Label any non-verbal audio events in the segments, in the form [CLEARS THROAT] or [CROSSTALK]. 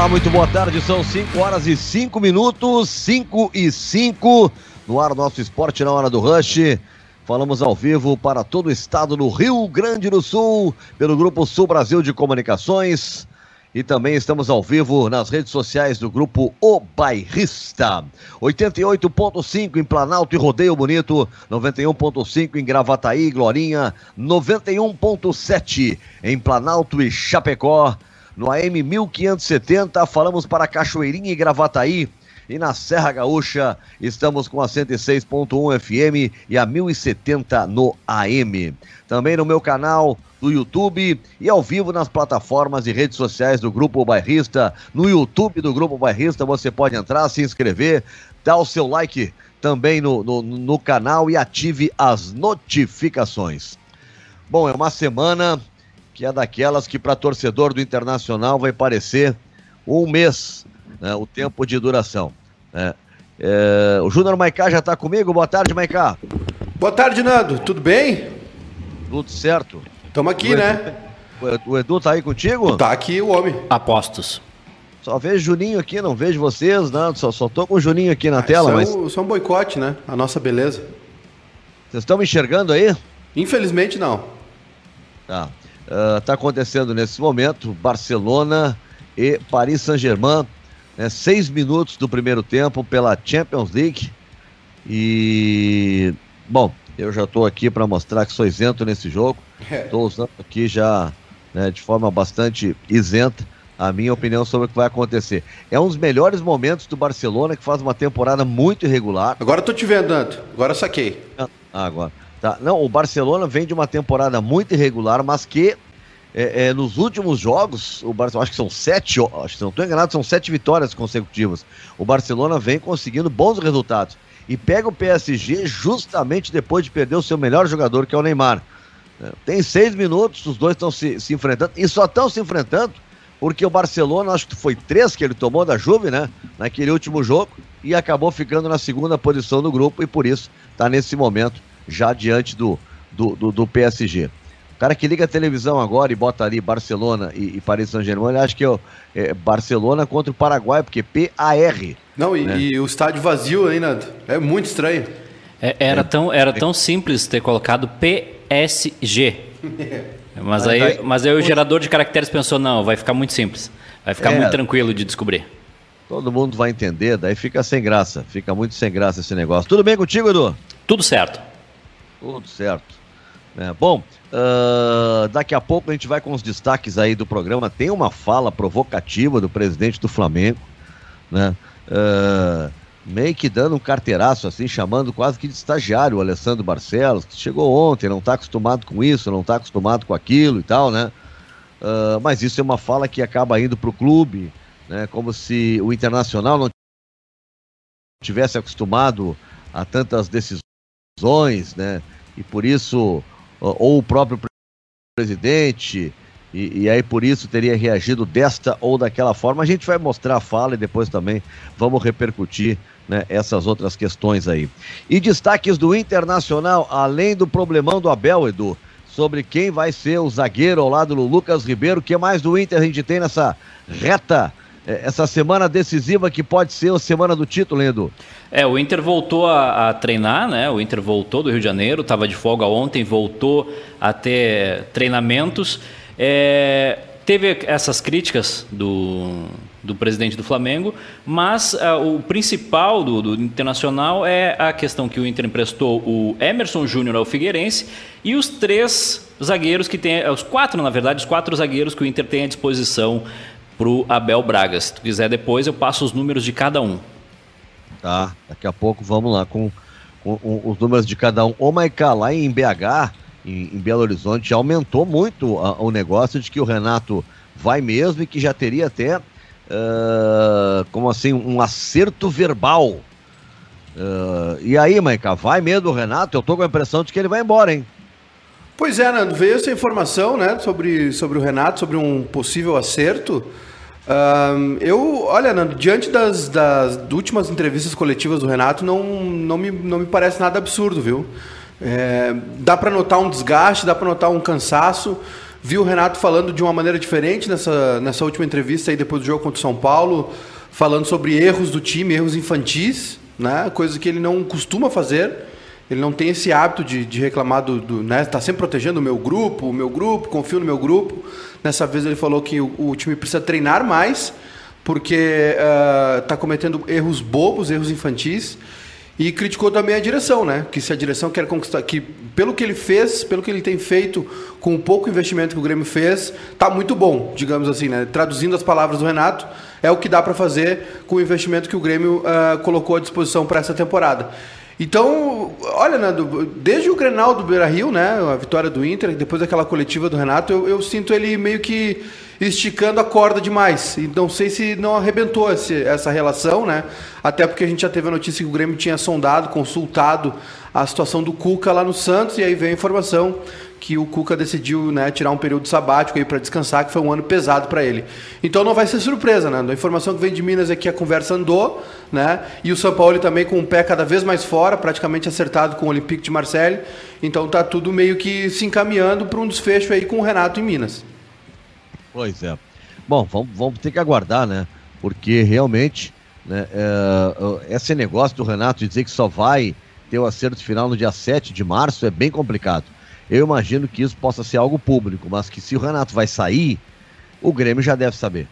Olá, muito boa tarde. São 5 horas e 5 minutos, 5 e 5. No ar, nosso esporte na hora do Rush. Falamos ao vivo para todo o estado do Rio Grande do Sul, pelo Grupo Sul Brasil de Comunicações. E também estamos ao vivo nas redes sociais do grupo O Bairrista. 88.5 em Planalto e Rodeio Bonito, 91.5 em Gravataí, Glorinha, 91.7 em Planalto e Chapecó, no AM 1570, falamos para Cachoeirinha e Gravataí. E na Serra Gaúcha, estamos com a 106.1 FM e a 1070 no AM. Também no meu canal do YouTube e ao vivo nas plataformas e redes sociais do Grupo Bairrista. No YouTube do Grupo Bairrista você pode entrar, se inscrever, dar o seu like também no, no, no canal e ative as notificações. Bom, é uma semana que é daquelas que para torcedor do Internacional vai parecer um mês, né, o tempo de duração. Né. É, o Júnior Maicá já está comigo. Boa tarde, Maicá. Boa tarde, Nando. Tudo bem? Tudo certo. Estamos aqui, o né? Edu, o Edu tá aí contigo? Tá aqui o homem. Apostos. Só vejo Juninho aqui, não vejo vocês, não. Só, só tô com o Juninho aqui na ah, tela, mas. É só um boicote, né? A nossa beleza. Vocês estão me enxergando aí? Infelizmente não. Tá. Está ah, uh, acontecendo nesse momento Barcelona e Paris Saint-Germain, né, seis minutos do primeiro tempo pela Champions League. E, bom, eu já estou aqui para mostrar que sou isento nesse jogo. Estou é. usando aqui já né, de forma bastante isenta a minha opinião sobre o que vai acontecer. É um dos melhores momentos do Barcelona, que faz uma temporada muito irregular. Agora estou te vendo, Anto. Agora saquei. Ah, agora. Tá? Não, o Barcelona vem de uma temporada muito irregular, mas que é, é, nos últimos jogos, o Barcelona, acho que são sete, acho que não estou enganado, são sete vitórias consecutivas. O Barcelona vem conseguindo bons resultados e pega o PSG justamente depois de perder o seu melhor jogador, que é o Neymar. É, tem seis minutos, os dois estão se, se enfrentando e só estão se enfrentando porque o Barcelona, acho que foi três que ele tomou da Juve, né? Naquele último jogo e acabou ficando na segunda posição do grupo e por isso está nesse momento já diante do, do, do, do PSG. O cara que liga a televisão agora e bota ali Barcelona e, e Paris Saint-Germain, ele acha que é, é, Barcelona contra o Paraguai, porque P-A-R. Não, e, né? e, o estádio vazio ainda, é muito estranho. É, era, tão, era tão simples ter colocado PSG. [LAUGHS] Mas aí, mas aí o gerador de caracteres pensou, não, vai ficar muito simples. Vai ficar é, muito tranquilo de descobrir. Todo mundo vai entender, daí fica sem graça. Fica muito sem graça esse negócio. Tudo bem contigo, Edu? Tudo certo. Tudo certo. É, bom, uh, daqui a pouco a gente vai com os destaques aí do programa. Tem uma fala provocativa do presidente do Flamengo, né? Uh, meio que dando um carteiraço assim, chamando quase que de estagiário o Alessandro Barcelos, que chegou ontem, não está acostumado com isso, não está acostumado com aquilo e tal, né? Uh, mas isso é uma fala que acaba indo para o clube, né? Como se o Internacional não tivesse acostumado a tantas decisões né? E por isso, ou o próprio presidente, e, e, aí por isso teria reagido desta ou daquela forma. A gente vai mostrar a fala e depois também vamos repercutir né, essas outras questões aí. E destaques do Internacional, além do problemão do Abel, Edu, sobre quem vai ser o zagueiro ao lado do Lucas Ribeiro, que mais do Inter a gente tem nessa reta essa semana decisiva que pode ser a semana do título, Edu? É, o Inter voltou a, a, treinar, né? O Inter voltou do Rio de Janeiro, estava de folga ontem, voltou a ter treinamentos. É, teve essas críticas do, do presidente do Flamengo, mas uh, o principal do, do, Internacional é a questão que o Inter emprestou o Emerson Júnior ao Figueirense e os três zagueiros que tem, os quatro, na verdade, os quatro zagueiros que o Inter tem à disposição para o Abel Braga. Se tu quiser depois, eu passo os números de cada um. Tá, daqui a pouco vamos lá com, com, com os números de cada um. Ô, Maiká, lá em BH, em, em, Belo Horizonte, aumentou muito a, o negócio de que o Renato vai mesmo e que já teria até, uh, como assim, um acerto verbal. Uh, e aí, Maiká, vai mesmo o Renato? Eu tô com a impressão de que ele vai embora, hein? Pois é, Nando, veio essa informação né, sobre, sobre o Renato, sobre um possível acerto. Um, eu, olha, Nando, diante das, das últimas entrevistas coletivas do Renato, não, não, me, não me parece nada absurdo, viu? É, dá para notar um desgaste, dá para notar um cansaço. Vi o Renato falando de uma maneira diferente nessa, nessa última entrevista aí depois do jogo contra o São Paulo, falando sobre erros do time, erros infantis, né? Coisa que ele não costuma fazer. Ele não tem esse hábito de, de reclamar do, do né? Tá sempre protegendo o meu grupo, o meu grupo, confio no meu grupo. Nessa vez ele falou que o, o time precisa treinar mais, porque está cometendo erros bobos, erros infantis. E criticou também a direção, né? Que se a direção quer conquistar, que pelo que ele fez, pelo que ele tem feito, com o pouco investimento que o Grêmio fez, tá muito bom, digamos assim, né? Traduzindo as palavras do Renato, é o que dá para fazer com o investimento que o Grêmio uh, colocou à disposição para essa temporada. Então, olha, Nando, desde o Grenal do Beira Rio, né, a vitória do Inter, depois daquela coletiva do Renato, eu, eu sinto ele meio que esticando a corda demais. E não sei se não arrebentou esse, essa relação, né? Até porque a gente já teve a notícia que o Grêmio tinha sondado, consultado a situação do Cuca lá no Santos, e aí veio a informação que o Cuca decidiu né, tirar um período sabático aí para descansar, que foi um ano pesado para ele. Então não vai ser surpresa, né? A informação que vem de Minas é que a conversa andou, né? E o São Paulo também com o pé cada vez mais fora, praticamente acertado com o Olympique de Marseille. Então tá tudo meio que se encaminhando para um desfecho aí com o Renato em Minas. Pois é. Bom, vamos, vamos ter que aguardar, né? Porque realmente, né, é, esse negócio do Renato dizer que só vai ter o acerto final no dia 7 de março é bem complicado. Eu imagino que isso possa ser algo público, mas que se o Renato vai sair, o Grêmio já deve saber.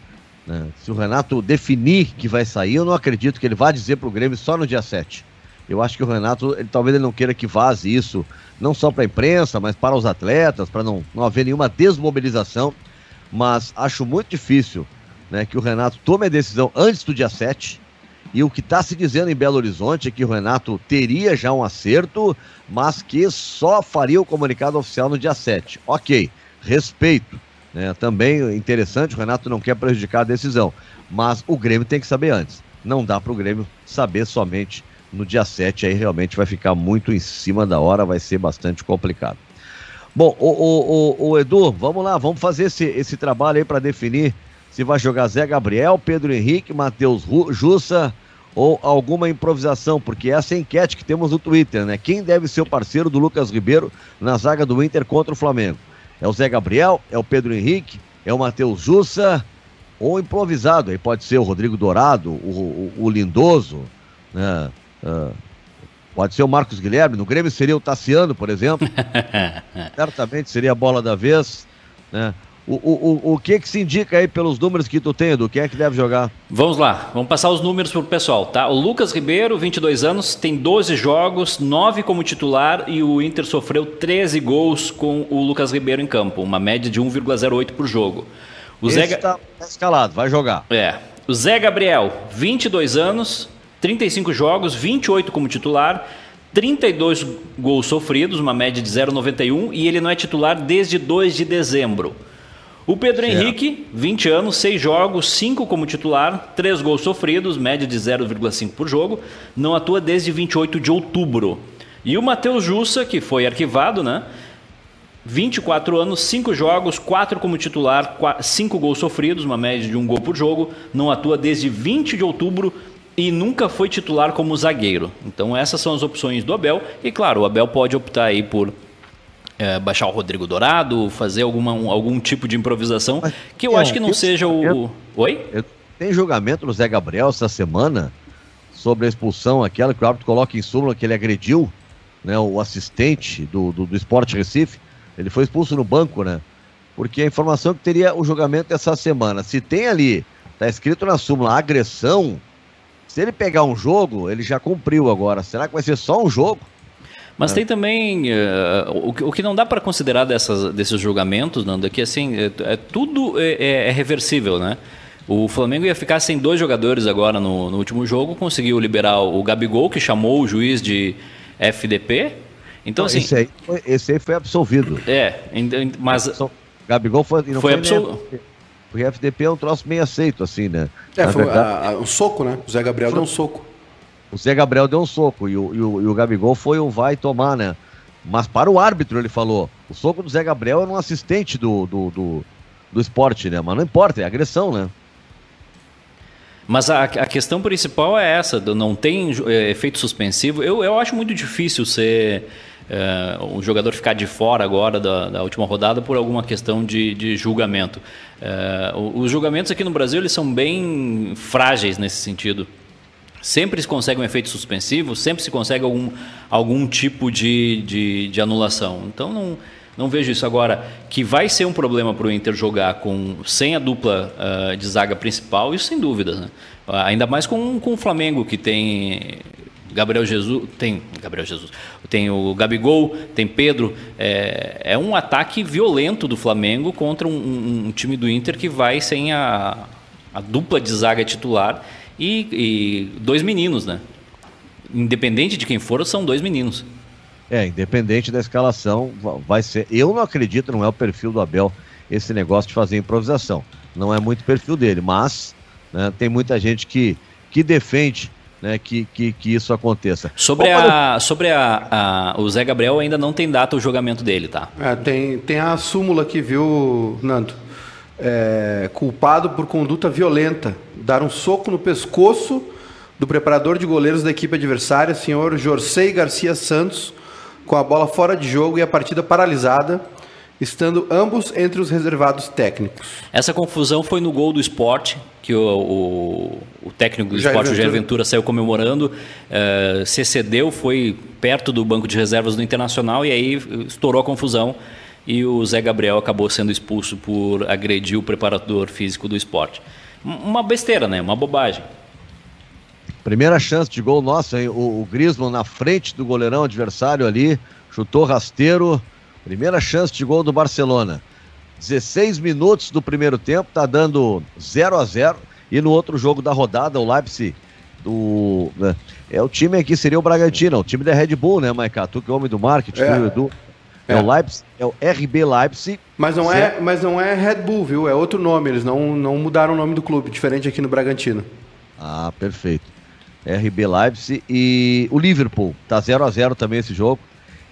Né? Se o Renato definir que vai sair, eu não acredito que ele vá dizer para o Grêmio só no dia 7. Eu acho que o Renato, ele, talvez ele não queira que vaze isso, não só para a imprensa, mas para os atletas, para não, não haver nenhuma desmobilização. Mas acho muito difícil né, que o Renato tome a decisão antes do dia 7 e o que está se dizendo em Belo Horizonte é que o Renato teria já um acerto, mas que só faria o comunicado oficial no dia 7. Ok, respeito. Né? Também interessante, o Renato não quer prejudicar a decisão. Mas o Grêmio tem que saber antes. Não dá para o Grêmio saber somente no dia 7, aí realmente vai ficar muito em cima da hora, vai ser bastante complicado. Bom, o, o, o, o Edu, vamos lá, vamos fazer esse, esse trabalho aí para definir se vai jogar Zé Gabriel, Pedro Henrique, Matheus Jussa ou alguma improvisação, porque essa é a enquete que temos no Twitter, né? Quem deve ser o parceiro do Lucas Ribeiro na zaga do Inter contra o Flamengo? É o Zé Gabriel? É o Pedro Henrique? É o Matheus Jussa? Ou improvisado? Aí pode ser o Rodrigo Dourado, o, o, o Lindoso, né? Uh, pode ser o Marcos Guilherme. No Grêmio seria o Tassiano, por exemplo. [LAUGHS] Certamente seria a bola da vez, né? O, o, o que que se indica aí pelos números que tu tem, Edu? Quem é que deve jogar? Vamos lá, vamos passar os números pro pessoal, tá? O Lucas Ribeiro, 22 anos, tem 12 jogos, 9 como titular e o Inter sofreu 13 gols com o Lucas Ribeiro em campo, uma média de 1,08 por jogo. O Esse Zé... tá escalado, vai jogar. É. O Zé Gabriel, 22 anos, 35 jogos, 28 como titular, 32 gols sofridos, uma média de 0,91 e ele não é titular desde 2 de dezembro. O Pedro certo. Henrique, 20 anos, 6 jogos, 5 como titular, 3 gols sofridos, média de 0,5 por jogo, não atua desde 28 de outubro. E o Matheus Jussa, que foi arquivado, né? 24 anos, 5 jogos, 4 como titular, 5 gols sofridos, uma média de 1 gol por jogo, não atua desde 20 de outubro e nunca foi titular como zagueiro. Então essas são as opções do Abel e claro, o Abel pode optar aí por é, baixar o Rodrigo Dourado, fazer alguma, um, algum tipo de improvisação, Mas, que eu acho que não seja o. Oi? Tem julgamento no Zé Gabriel essa semana sobre a expulsão, aquela que o árbitro coloca em súmula que ele agrediu né, o assistente do, do, do Esporte Recife. Ele foi expulso no banco, né? Porque a informação que teria o julgamento essa semana. Se tem ali, tá escrito na súmula, agressão, se ele pegar um jogo, ele já cumpriu agora. Será que vai ser só um jogo? Mas é. tem também uh, o, o, que não dá para considerar dessas, desses julgamentos, Nando, é que assim, é, é tudo é, é, é, reversível, né? O Flamengo ia ficar sem dois jogadores agora no, no, último jogo, conseguiu liberar o Gabigol, que chamou o juiz de FDP. Então, não, assim. Esse aí, foi, esse aí foi absolvido. É, mas. Gabigol foi. Não foi, foi absolvido. Porque FDP é um troço meio aceito, assim, né? É, foi verdade... a, a, um soco, né? O Zé Gabriel foi... deu um soco. O Zé Gabriel deu um soco e o, e o, e o Gabigol foi o vai tomar, né? Mas para o árbitro, ele falou: o soco do Zé Gabriel era um assistente do, do, do, do esporte, né? Mas não importa, é agressão, né? Mas a, a questão principal é essa: não tem é, efeito suspensivo. Eu, eu acho muito difícil ser é, o jogador ficar de fora agora da, da última rodada por alguma questão de, de julgamento. É, os julgamentos aqui no Brasil eles são bem frágeis nesse sentido. Sempre se consegue um efeito suspensivo, sempre se consegue algum, algum tipo de, de, de anulação. Então não, não vejo isso. Agora, que vai ser um problema para o Inter jogar com, sem a dupla uh, de zaga principal, isso sem dúvida. Né? Ainda mais com, com o Flamengo, que tem Gabriel Jesus, tem Gabriel Jesus, tem o Gabigol, tem Pedro. É, é um ataque violento do Flamengo contra um, um, um, time do Inter que vai sem a, a dupla de zaga titular e, e, dois meninos, né? Independente de quem for, são dois meninos. É, independente da escalação, vai ser. Eu não acredito, não é o perfil do Abel esse negócio de fazer improvisação. Não é muito perfil dele, mas né, tem muita gente que, que defende né, que, que, que, isso aconteça. Sobre, a, sobre a, a, o Zé Gabriel ainda não tem data o julgamento dele, tá? É, tem, tem a súmula aqui, viu, Nando? É, culpado por conduta violenta, dar um soco no pescoço do preparador de goleiros da equipe adversária, senhor Jorsei Garcia Santos, com a bola fora de jogo e a partida paralisada estando ambos entre os reservados técnicos. Essa confusão foi no gol do esporte, que o, o, o técnico do Jair esporte, Ventura. o Jair Ventura, saiu comemorando, uh, se cedeu, foi perto do banco de reservas do Internacional e aí estourou a confusão e o Zé Gabriel acabou sendo expulso por agredir o preparador físico do esporte. Uma besteira, né? Uma bobagem. Primeira chance de gol nossa, hein? O, o Griezmann na frente do goleirão adversário ali, chutou rasteiro, Primeira chance de gol do Barcelona. 16 minutos do primeiro tempo, tá dando 0 a 0 E no outro jogo da rodada, o Leipzig do. Né, é o time aqui, seria o Bragantino, o time da Red Bull, né, Maiká? Tu que é o homem do marketing, é. Edu. É. é. o Leipzig, é o RB Leipzig. Mas não, é, mas não é Red Bull, viu? É outro nome. Eles não, não mudaram o nome do clube, diferente aqui no Bragantino. Ah, perfeito. RB Leipzig e o Liverpool. Tá 0 a 0 também esse jogo.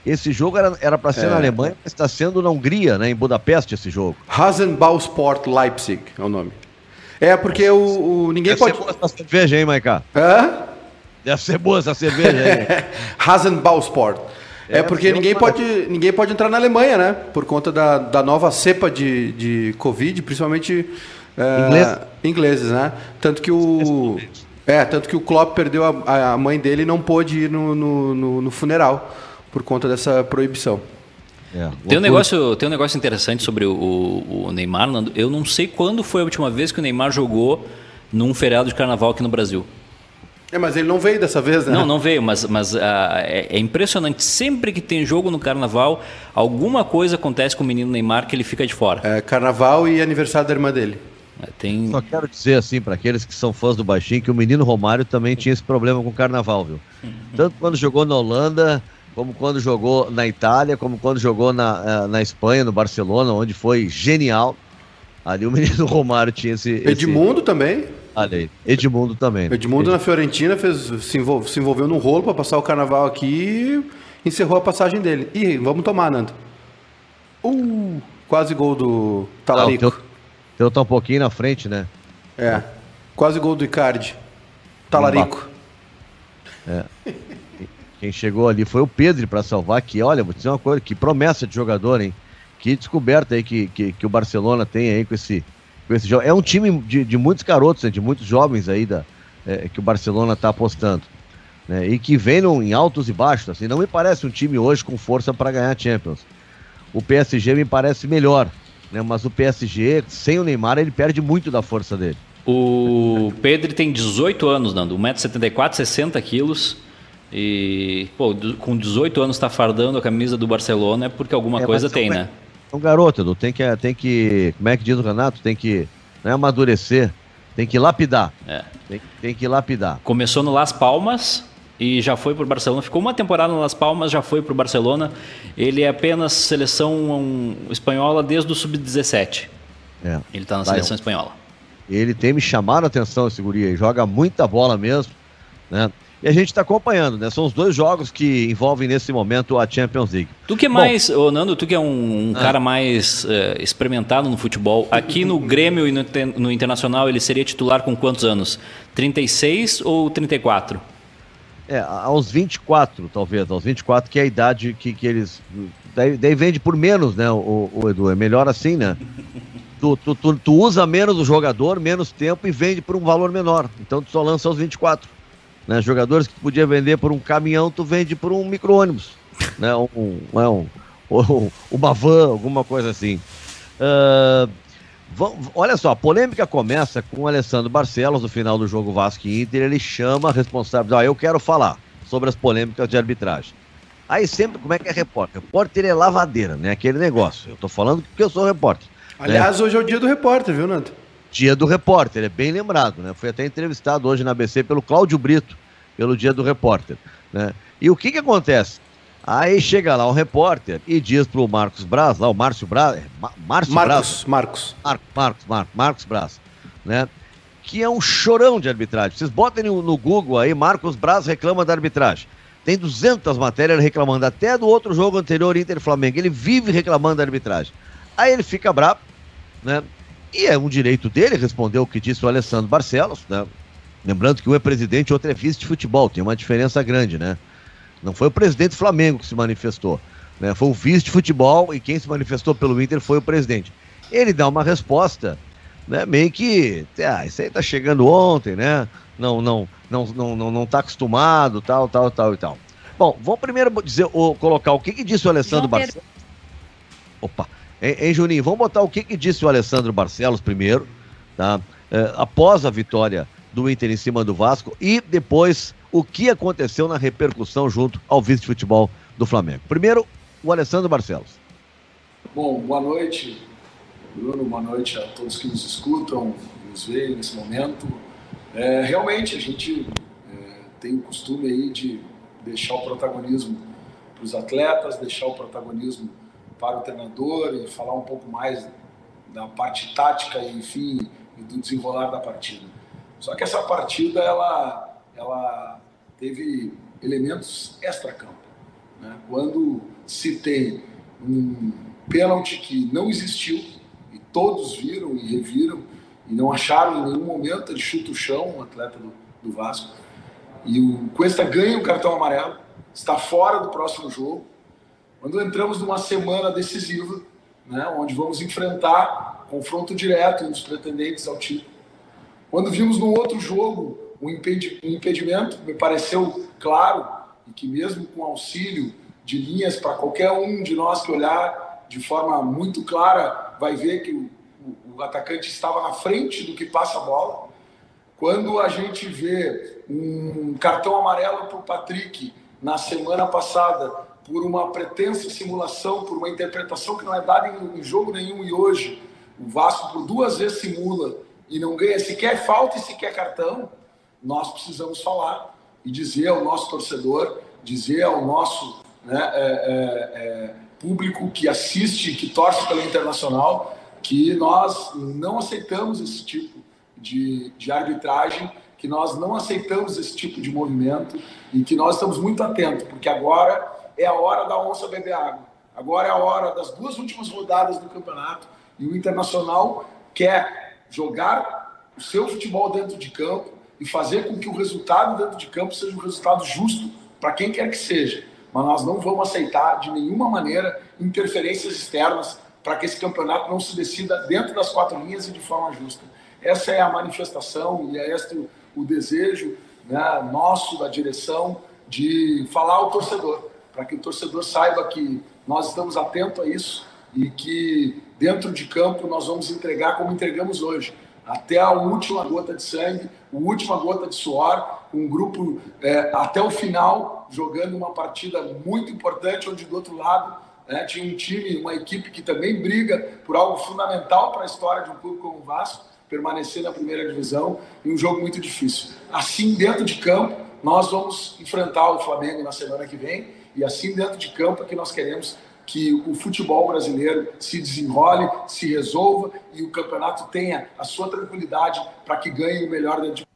Esse jogo era para ser é. na Alemanha, mas está sendo na Hungria, né, em Budapeste, esse jogo. Rasenballsport Leipzig é o nome. É porque o, o ninguém Deve pode. Deve ser boa essa cerveja, hein, Maiká? Hã? Deve ser boa essa cerveja, hein? [LAUGHS] Rasenballsport. É, é porque ninguém pode, ninguém pode entrar na Alemanha, né? Por conta da, da nova cepa de, de Covid, principalmente é, Inglês. ingleses, né? Tanto que o. É, tanto que o Klopp perdeu a, a mãe dele e não pôde ir no, no, no, no funeral por conta dessa proibição. É, tem, um negócio, tem um negócio interessante sobre o, o, Neymar, Nando. Eu não sei quando foi a última vez que o Neymar jogou num feriado de carnaval aqui no Brasil. É, mas ele não veio dessa vez, né? Não, não veio, mas, mas uh, é, é, impressionante. Sempre que tem jogo no carnaval, alguma coisa acontece com o menino Neymar que ele fica de fora. É, carnaval e aniversário da irmã dele. É, tem... Só quero dizer assim, para aqueles que são fãs do Baixinho, que o menino Romário também tinha esse problema com o carnaval, viu? Tanto quando jogou na Holanda, como quando jogou na Itália, como quando jogou na, eh, na Espanha, no Barcelona, onde foi genial. Ali o menino [LAUGHS] Romário tinha esse. Edmundo esse... também. Ali, Edmundo também. Edmundo, Edmundo na Fiorentina fez, se, envolveu, se envolveu num rolo para passar o carnaval aqui e encerrou a passagem dele. Ih, vamos tomar, Nando. Uh, quase gol do Talarico. Ah, teu, teu tá um pouquinho na frente, né? É, quase gol do Icardi. Talarico. É. Quem chegou ali foi o Pedro para salvar, que olha, vou dizer uma coisa, que promessa de jogador, hein? Que descoberta aí que, que, que o Barcelona tem aí com esse, esse jogo. É um time de, de muitos garotos, né, de muitos jovens aí da, é, que o Barcelona está apostando. Né, e que vem no, em altos e baixos. Assim, não me parece um time hoje com força para ganhar a Champions. O PSG me parece melhor, né, mas o PSG, sem o Neymar, ele perde muito da força dele. O Pedro tem 18 anos, Nando, 1,74m, 60 quilos. E, pô, com 18 anos está fardando a camisa do Barcelona é porque alguma é, coisa tem, né? Um garoto, Edu, tem que, tem que, como é que diz o Renato? Tem que né, amadurecer, tem que lapidar. É. Tem, tem que lapidar. Começou no Las Palmas e já foi para o Barcelona. Ficou uma temporada no Las Palmas, já foi para o Barcelona. Ele é apenas seleção espanhola desde o sub-17. É. Ele está na Vai, seleção espanhola. Ele tem me chamado a atenção esse guri, joga muita bola mesmo, né? E a gente está acompanhando, né? São os dois jogos que envolvem nesse momento a Champions League. Tu que é mais, Bom, ô Nando, tu que é um, um ah. cara mais é, experimentado no futebol, aqui no Grêmio e no, no, Internacional ele seria titular com quantos anos? 36 ou 34? É, aos 24, talvez, aos 24, que é a idade que, que eles. Daí, daí vende por menos, né, o, o Edu? É melhor assim, né? Tu, tu, tu, tu, usa menos o jogador, menos tempo e vende por um valor menor. Então tu só lança aos 24. Né? Jogadores que tu podia vender por um caminhão, tu vende por um micro-ônibus. [LAUGHS] Né? Um, um, um, um, uma van, alguma coisa assim. Uh, olha só, a polêmica começa com o Alessandro Barcelos no final do jogo Vasco e Inter. Ele chama a responsável. Ah, eu quero falar sobre as polêmicas de arbitragem. Aí sempre, como é que é repórter? Repórter é lavadeira, né? Aquele negócio. Eu tô falando porque eu sou repórter. Aliás, né? hoje é o dia do repórter, viu, Nando? Dia do repórter, é bem lembrado, né? Fui até entrevistado hoje na ABC pelo Cláudio Brito, pelo dia do repórter, né? E o que que acontece? Aí chega lá o repórter e diz pro Marcos Braz, lá o Márcio Braz, é, Márcio Marcos, Braz, Marcos. Mar, Marcos, Mar, Marcos Braz, né? Que é um chorão de arbitragem. Vocês botem no, no Google aí, Marcos Braz reclama da arbitragem. Tem 200 matérias reclamando, até do outro jogo anterior, Inter Flamengo. Ele vive reclamando da arbitragem. Aí ele fica bravo, né? E é um direito dele responder o que disse o Alessandro Barcelos, né? Lembrando que um é presidente e outro é vice de futebol, tem uma diferença grande, né? Não foi o presidente do Flamengo que se manifestou, né? Foi o vice de futebol e quem se manifestou pelo Inter foi o presidente. Ele dá uma resposta, né? Meio que, ah, isso aí tá chegando ontem, né? Não, não, não, não, não, não tá acostumado, tal, tal, tal e tal. Bom, vamos primeiro dizer, ou, colocar o que, que disse o Alessandro Barcelos. Opa, Hein, hein, Juninho? Vamos botar o que, que disse o Alessandro Barcelos primeiro, tá? É, após a vitória do Inter em cima do Vasco e depois o que aconteceu na repercussão junto ao vice de futebol do Flamengo. Primeiro, o Alessandro Barcelos. Bom, boa noite, Bruno, boa noite a todos que nos escutam, nos veem nesse momento. É, realmente, a gente é, tem o costume aí de deixar o protagonismo para os atletas, deixar o protagonismo para o treinador e falar um pouco mais da parte tática e, enfim, e do desenrolar da partida. Só que essa partida, ela, ela teve elementos extra-campo. Né? Quando se tem um pênalti que não existiu, e todos viram e reviram, e não acharam em nenhum momento, ele chuta o chão, o atleta do, do Vasco, e o Cuesta ganha o cartão amarelo, está fora do próximo jogo, quando entramos numa semana decisiva, né, onde vamos enfrentar confronto direto entre os pretendentes ao título. Quando vimos no outro jogo um, impedimento, me pareceu claro e que mesmo com auxílio de linhas para qualquer um de nós que olhar de forma muito clara, vai ver que o, o, o atacante estava na frente do que passa a bola. Quando a gente vê um cartão amarelo para o Patrick na semana passada, por uma pretensa simulação, por uma interpretação que não é dada em, em jogo nenhum. E hoje o Vasco por duas vezes simula e não ganha sequer falta e sequer cartão, nós precisamos falar e dizer ao nosso torcedor, dizer ao nosso né, é, é, é, público que assiste, que torce pelo Internacional, que nós não aceitamos esse tipo de, de arbitragem, que nós não aceitamos esse tipo de movimento e que nós estamos muito atentos, porque agora é a hora da onça beber água. Agora é a hora das duas últimas rodadas do campeonato e o Internacional quer jogar o seu futebol dentro de campo e fazer com que o resultado dentro de campo seja um resultado justo para quem quer que seja. Mas nós não vamos aceitar de nenhuma maneira interferências externas para que esse campeonato não se decida dentro das quatro linhas e de forma justa. Essa é a manifestação e é este o desejo né, nosso da direção de falar ao torcedor para que o torcedor saiba que nós estamos atentos a isso e que dentro de campo nós vamos entregar como entregamos hoje, até a última gota de sangue, a última gota de suor, um grupo é, até o final jogando uma partida muito importante, onde do outro lado né, tinha um time, uma equipe que também briga por algo fundamental para a história de um clube como o Vasco, permanecer na primeira divisão e um jogo muito difícil. Assim, dentro de campo, nós vamos enfrentar o Flamengo na semana que vem e assim dentro de campo é que nós queremos que o futebol brasileiro se desenrole, se resolva e o campeonato tenha a sua tranquilidade para que ganhe o melhor dentro de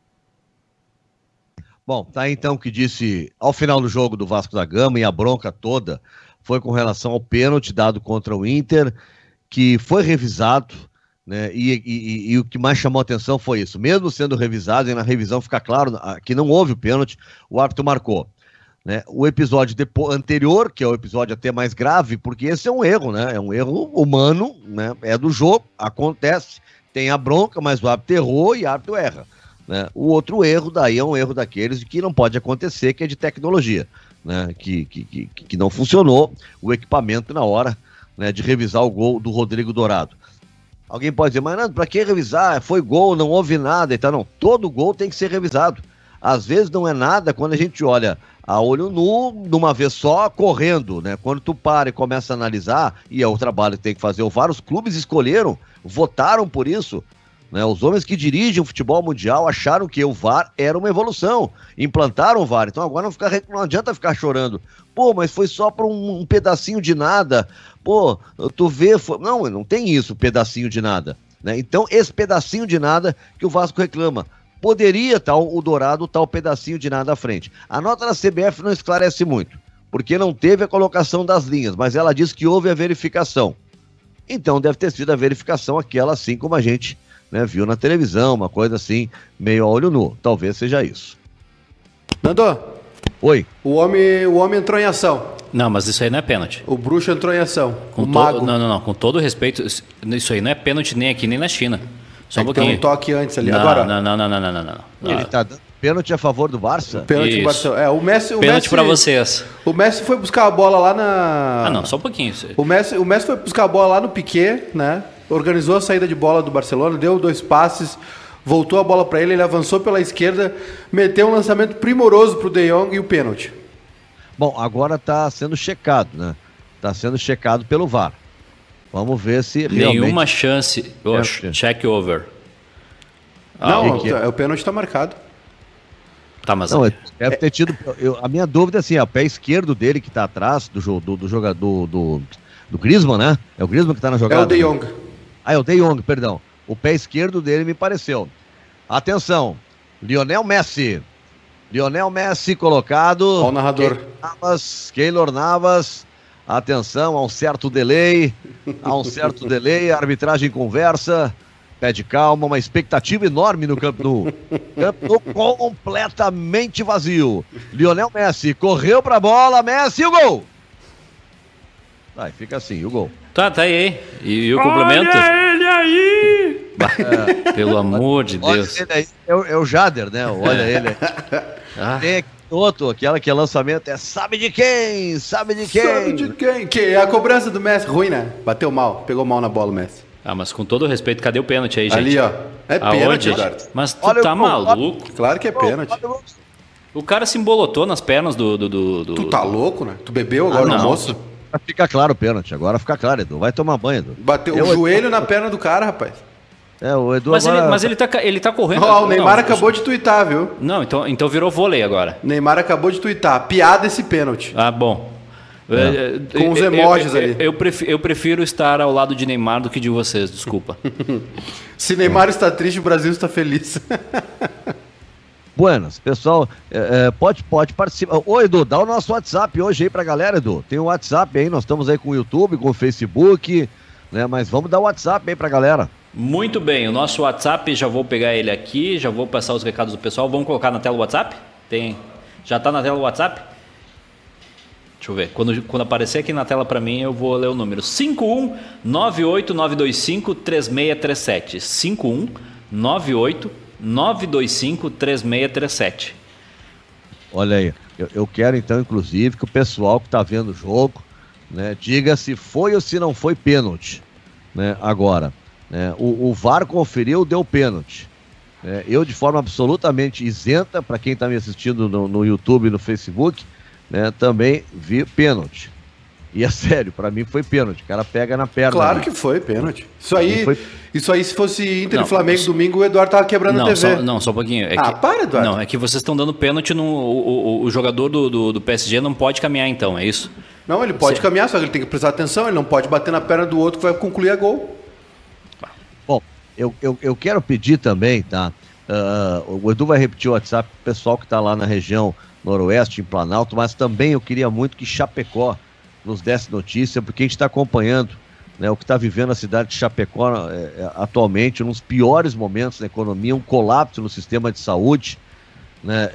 Bom, tá então que disse ao final do jogo do Vasco da Gama e a bronca toda foi com relação ao pênalti dado contra o Inter, que foi revisado, né? E, e, e, o que mais chamou atenção foi isso. Mesmo sendo revisado, e na revisão fica claro que não houve o pênalti, o árbitro marcou. Né? O episódio anterior, que é o episódio até mais grave, porque esse é um erro, né? É um erro humano, né? É do jogo, acontece, tem a bronca, mas o árbitro errou e o árbitro erra. Né? O outro erro daí é um erro daqueles que não pode acontecer, que é de tecnologia, né? Que, que, que, que não funcionou o equipamento na hora né, de revisar o gol do Rodrigo Dourado. Alguém pode dizer, mas Nando, para que revisar? Foi gol, não houve nada e tal. Não, todo gol tem que ser revisado. Às vezes não é nada quando a gente olha a olho nu, de uma vez só, correndo, né? Quando tu para e começa a analisar, e é o trabalho que tem que fazer o VAR, os clubes escolheram, votaram por isso. Né? Os homens que dirigem o futebol mundial acharam que o VAR era uma evolução, implantaram o VAR. Então agora não, fica, não adianta ficar chorando. Pô, mas foi só para um, um pedacinho de nada. Pô, tu vê. Foi... Não, não tem isso, pedacinho de nada. Né? Então, esse pedacinho de nada que o Vasco reclama. Poderia estar o Dourado estar o pedacinho de nada à frente. A nota da CBF não esclarece muito, porque não teve a colocação das linhas, mas ela diz que houve a verificação. Então deve ter sido a verificação aquela assim como a gente né, viu na televisão, uma coisa assim, meio a olho nu. Talvez seja isso. Nando. Oi. O homem, o homem entrou em ação. Não, mas isso aí não é pênalti. O bruxo entrou em ação. Com o mago. Não, não, não. Com todo respeito, isso aí não é pênalti nem aqui nem na China. Só um é pouquinho. Um toque antes ali. Não, Agora. Não, não, não, não, não, não, não. Ele tá dando pênalti a favor do Barça? Pênalti do Barça. É, o Messi. O pênalti Messi, pra vocês. O Messi foi buscar a bola lá na. Ah, não, só um pouquinho. O Messi, o Messi foi buscar a bola lá no Piquet, né? Organizou a saída de bola do Barcelona, deu dois passes, voltou a bola para ele, ele avançou pela esquerda, meteu um lançamento primoroso pro De Jong e o pênalti. Bom, agora está sendo checado, né? Está sendo checado pelo VAR. Vamos ver se realmente... Nenhuma chance. Oh, check over. Ah, não, que é? o pênalti está marcado. Tá, mas... Não, deve ter tido... Eu, a minha dúvida é assim, o pé esquerdo dele que está atrás do, do, do jogador... Do, do Griezmann, né? É o Griezmann que está na jogada? É o De Jong. Ah, é o De Jong, perdão. O pé esquerdo dele me pareceu. Atenção, Lionel Messi Lionel Messi colocado. Olha o narrador. Keylor Navas, Keylor Navas. Atenção, há um certo delay. Há um certo delay. A arbitragem conversa. Pede calma, uma expectativa enorme no campo no campo completamente vazio. Lionel Messi correu pra bola, Messi, o gol! Vai, fica assim, o gol. Tá, tá aí. E, e o Olha complemento? Olha ele aí! É, pelo amor de Deus. Olha ele aí. É, o, é o Jader, né? Olha ele aí. Ah. Tem outro, aquela que é lançamento, é sabe de quem? Sabe de quem? Sabe de quem? Que é a cobrança do Messi, ruim, né? Bateu mal, pegou mal na bola o Messi. Ah, mas com todo respeito, cadê o pênalti aí, gente? Ali, ó. É pênalti, Eduardo. Mas tu olha tá maluco? Claro que é pênalti. O cara se embolotou nas pernas do, do, do, do... Tu tá louco, né? Tu bebeu agora ah, no almoço? Fica claro o pênalti, agora fica claro, Edu. Vai tomar banho, Edu. Bateu Eu, o joelho na perna do cara, rapaz. É, o Edu mas, agora... ele, mas ele, tá, ele tá correndo. Oh, o Neymar não, acabou de twittar, viu? Não, então, então virou vôlei agora. Neymar acabou de twittar. Piada esse pênalti. Ah, bom. É. é Com os emojis eu, eu, ali. Eu prefiro, eu prefiro estar ao lado de Neymar do que de vocês, desculpa. [LAUGHS] Se Neymar está triste, o Brasil está feliz. [LAUGHS] Buenas, pessoal, é, é, pode, pode participar. Ô Edu, dá o nosso WhatsApp hoje aí pra galera, Edu. Tem o WhatsApp aí, nós estamos aí com o YouTube, com o Facebook, né? Mas vamos dar o WhatsApp aí pra galera. Muito bem, o nosso WhatsApp, já vou pegar ele aqui, já vou passar os recados do pessoal. Vamos colocar na tela o WhatsApp? Tem. Já está na tela o WhatsApp? Deixa eu ver. Quando, quando aparecer aqui na tela para mim, eu vou ler o número. 51989253637. 51989253637. Olha aí, eu, eu, quero então, inclusive, que o pessoal que está vendo o jogo, né, diga se foi ou se não foi pênalti, né, agora. Né? O, o VAR conferiu, deu pênalti. É, eu, de forma absolutamente isenta, para quem está me assistindo no, no YouTube e no Facebook, né, também vi pênalti. E é [LAUGHS] sério, para mim foi pênalti. O cara pega na perna. Claro que foi pênalti. Isso aí, foi... isso aí se fosse Inter não, e Flamengo mas... domingo, o Eduardo tava quebrando não, a TV. Só, não, só um pouquinho. É ah, que... para, Eduardo. Não, é que vocês estão dando pênalti no. O, o, o jogador do, do, do, PSG não pode caminhar, então, é isso? Não, ele pode caminhar, só que ele tem que prestar atenção, ele não pode bater na perna do outro que vai concluir a gol eu, eu, eu quero pedir também, tá? Uh, o Edu vai repetir o WhatsApp pro pessoal que está lá na região noroeste, em Planalto, mas também eu queria muito que Chapecó nos desse notícia, porque a gente está acompanhando né, o que está vivendo a cidade de Chapecó é, é, atualmente, nos piores momentos da economia, um colapso no sistema de saúde, né,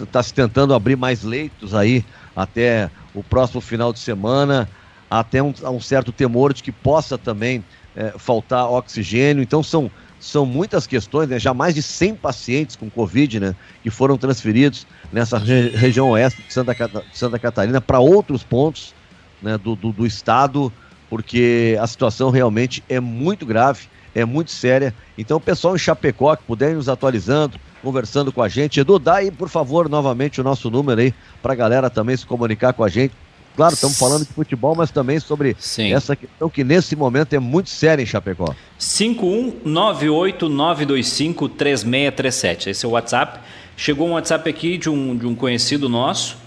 está se tentando abrir mais leitos aí até o próximo final de semana, até um, um certo temor de que possa também é, faltar oxigênio. Então são, são muitas questões, né? já mais de 100 pacientes com Covid né, que foram transferidos nessa re região oeste de Santa, Cata Santa Catarina para outros pontos né, do, do, do estado, porque a situação realmente é muito grave, é muito séria. Então pessoal em Chapecó que puder nos atualizando, conversando com a gente. Edu, dá aí, por favor, novamente o nosso número aí para a galera também se comunicar com a gente. Claro, estamos falando de futebol, mas também sobre Sim. essa questão que nesse momento é muito séria em Chapecó. 51989253637. Esse é o WhatsApp. Chegou um WhatsApp aqui de um, de um conhecido nosso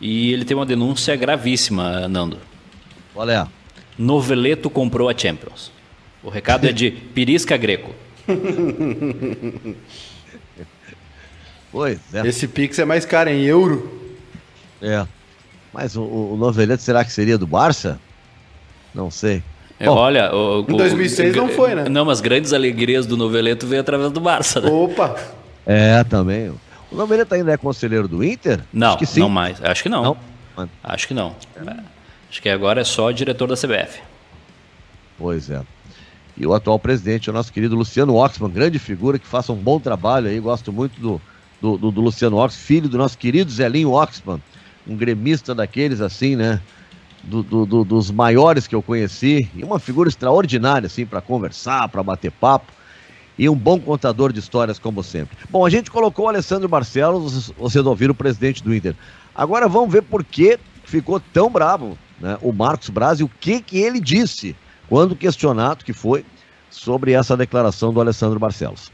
e ele tem uma denúncia gravíssima, Nando. Qual é? Noveleto comprou a Champions. O recado é de [LAUGHS] Pirisca Greco. Pois é. Esse Pix é mais caro em euro. É. Mas o, o Noveleto será que seria do Barça? Não sei. É, Bom, olha, o, em 2006 o, não foi, né? Não, mas grandes alegrias do Noveleto veio através do Barça, né? Opa! É, também. O Noveleto ainda é conselheiro do Inter? Não, Acho que sim. não mais. Acho que não. não. Acho que não. É. Acho que agora é só diretor da CBF. Pois é. E o atual presidente, o nosso querido Luciano Oxman, grande figura que faça um bom trabalho aí. Gosto muito do, do, do, do Luciano Oxman, filho do nosso querido Zelinho Oxman um gremista daqueles assim, né? Do, do, do, dos maiores que eu conheci e uma figura extraordinária assim para conversar, para bater papo e um bom contador de histórias como sempre. Bom, a gente colocou o Alessandro Barcelos, vocês ouviram o presidente do Inter. Agora vamos ver por que ficou tão bravo, né? O Marcos Braz e o que que ele disse quando questionado que foi sobre essa declaração do Alessandro Barcelos.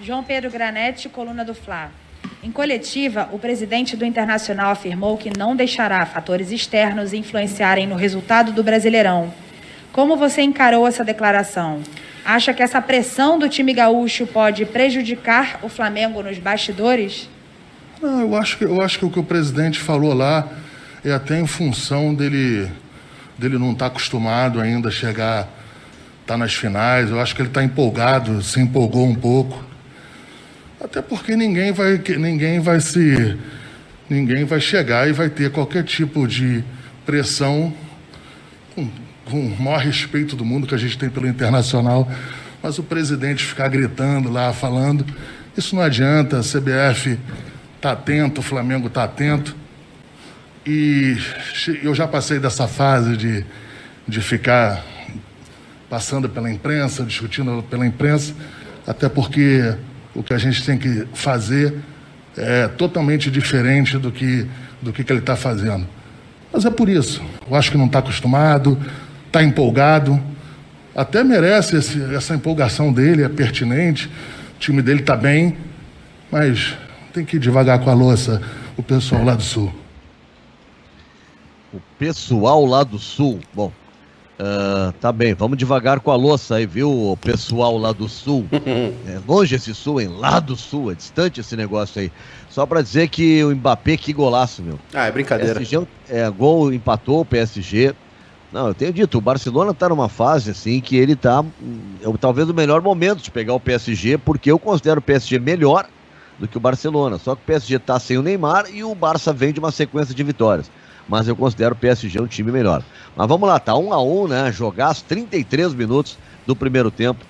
João Pedro Granete, coluna do Fla. Em coletiva, o presidente do Internacional afirmou que não deixará fatores externos influenciarem no resultado do Brasileirão. Como você encarou essa declaração? Acha que essa pressão do time gaúcho pode prejudicar o Flamengo nos bastidores? Não, eu acho que, eu acho que o que o presidente falou lá é até em função dele, dele não estar tá acostumado ainda a chegar, tá nas finais. Eu acho que ele está empolgado, se empolgou um pouco. Até porque ninguém vai, ninguém vai se. Ninguém vai chegar e vai ter qualquer tipo de pressão, com, com o maior respeito do mundo que a gente tem pelo internacional, mas o presidente ficar gritando lá, falando, isso não adianta, a CBF está atento, o Flamengo está atento. E eu já passei dessa fase de, de ficar passando pela imprensa, discutindo pela imprensa, até porque o que a gente tem que fazer é totalmente diferente do que, do que, que ele está fazendo. Mas é por isso. Eu acho que não está acostumado, está empolgado, até merece esse, essa empolgação dele, é pertinente, o time dele está bem, mas tem que ir devagar com a louça, o pessoal lá do Sul. O pessoal lá do Sul. Bom, Uh, tá bem, vamos devagar com a louça aí, viu, o pessoal lá do sul. [LAUGHS] é longe esse sul, hein? Lá do sul, é distante esse negócio aí. Só pra dizer que o Mbappé, que golaço, meu. Ah, é brincadeira. PSG, é, gol empatou o PSG. Não, eu tenho dito, o Barcelona tá numa fase assim que ele tá. É, talvez o melhor momento de pegar o PSG, porque eu considero o PSG melhor do que o Barcelona. Só que o PSG tá sem o Neymar e o Barça vem de uma sequência de vitórias mas eu considero o PSG um time melhor. Mas vamos lá, tá um a um, né? Jogar os 33 minutos do primeiro tempo.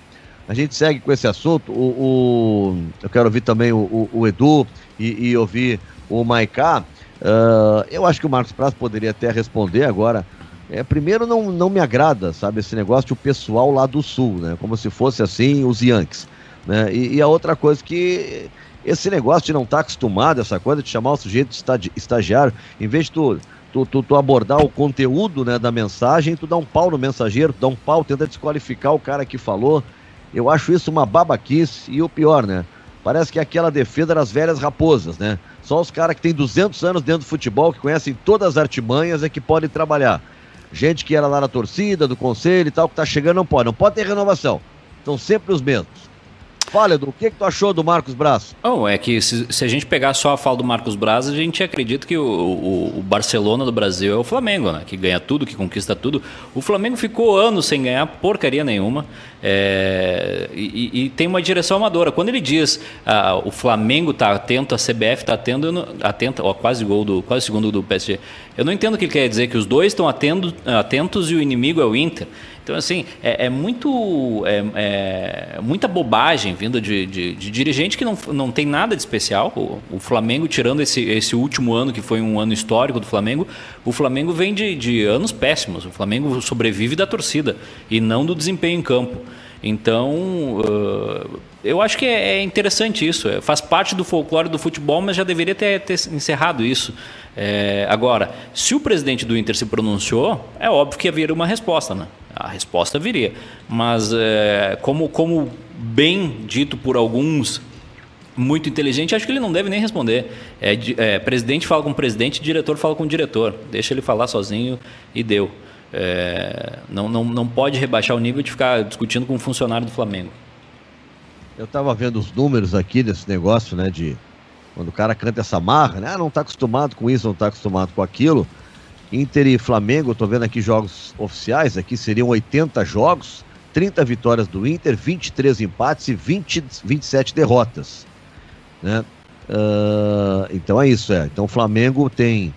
A gente segue com esse assunto. O, o eu quero ouvir também o, o, o Edu e, e, ouvir o Maiká. Uh, eu acho que o Marcos Braz poderia até responder agora. É, primeiro, não, não me agrada, sabe, esse negócio de o pessoal lá do sul, né? Como se fosse assim os Yankees. Né? E, e a outra coisa que esse negócio de não estar tá acostumado, essa coisa de chamar o sujeito de estagiário, em vez de tu tu, tu, tu, abordar o conteúdo né, da mensagem, tu dá um pau no mensageiro, tu dá um pau, tenta desqualificar o cara que falou. Eu acho isso uma babaquice e o pior, né? Parece que é aquela defesa das velhas raposas, né? Só os caras que têm 200 anos dentro do futebol, que conhecem todas as artimanhas, é que podem trabalhar. Gente que era lá na torcida, do conselho e tal, que tá chegando, não pode. Não pode ter renovação. São sempre os mesmos. Edu, o que, que tu achou do Marcos Braz? Oh, é que se, se, a gente pegar só a fala do Marcos Braz, a gente acredita que o, o, o, Barcelona do Brasil é o Flamengo, né? Que ganha tudo, que conquista tudo. O Flamengo ficou anos sem ganhar porcaria nenhuma. É, e, e, tem uma direção amadora. Quando ele diz ah, o Flamengo está atento, a CBF está atento, atenta, ó, quase gol do, quase segundo do PSG. Eu não entendo o que ele quer dizer, que os dois estão atentos e o inimigo é o Inter. Então, assim, é, é muito. É, é, muita bobagem vinda de, de, de, dirigente que não, não tem nada de especial. O, o, Flamengo, tirando esse, esse último ano, que foi um ano histórico do Flamengo, o Flamengo vem de, de anos péssimos. O Flamengo sobrevive da torcida e não do desempenho em campo. Então, eu acho que é, é interessante isso. É, faz parte do folclore do futebol, mas já deveria ter, ter encerrado isso. É, agora, se o presidente do Inter se pronunciou, é óbvio que haveria uma resposta, né? A resposta viria. Mas, é, como, como bem dito por alguns, muito inteligente, acho que ele não deve nem responder. É, é, presidente fala com presidente, diretor fala com diretor. Deixa ele falar sozinho e deu. É, não, não, não pode rebaixar o nível de ficar discutindo com um funcionário do Flamengo. Eu estava vendo os números aqui desse negócio, né? De quando o cara canta essa marra, né? Ah, não está acostumado com isso, não está acostumado com aquilo. Inter e Flamengo, estou vendo aqui jogos oficiais, aqui seriam 80 jogos, 30 vitórias do Inter, 23 empates e 20, 27 derrotas. Né? Uh, então é isso, é. Então o Flamengo tem.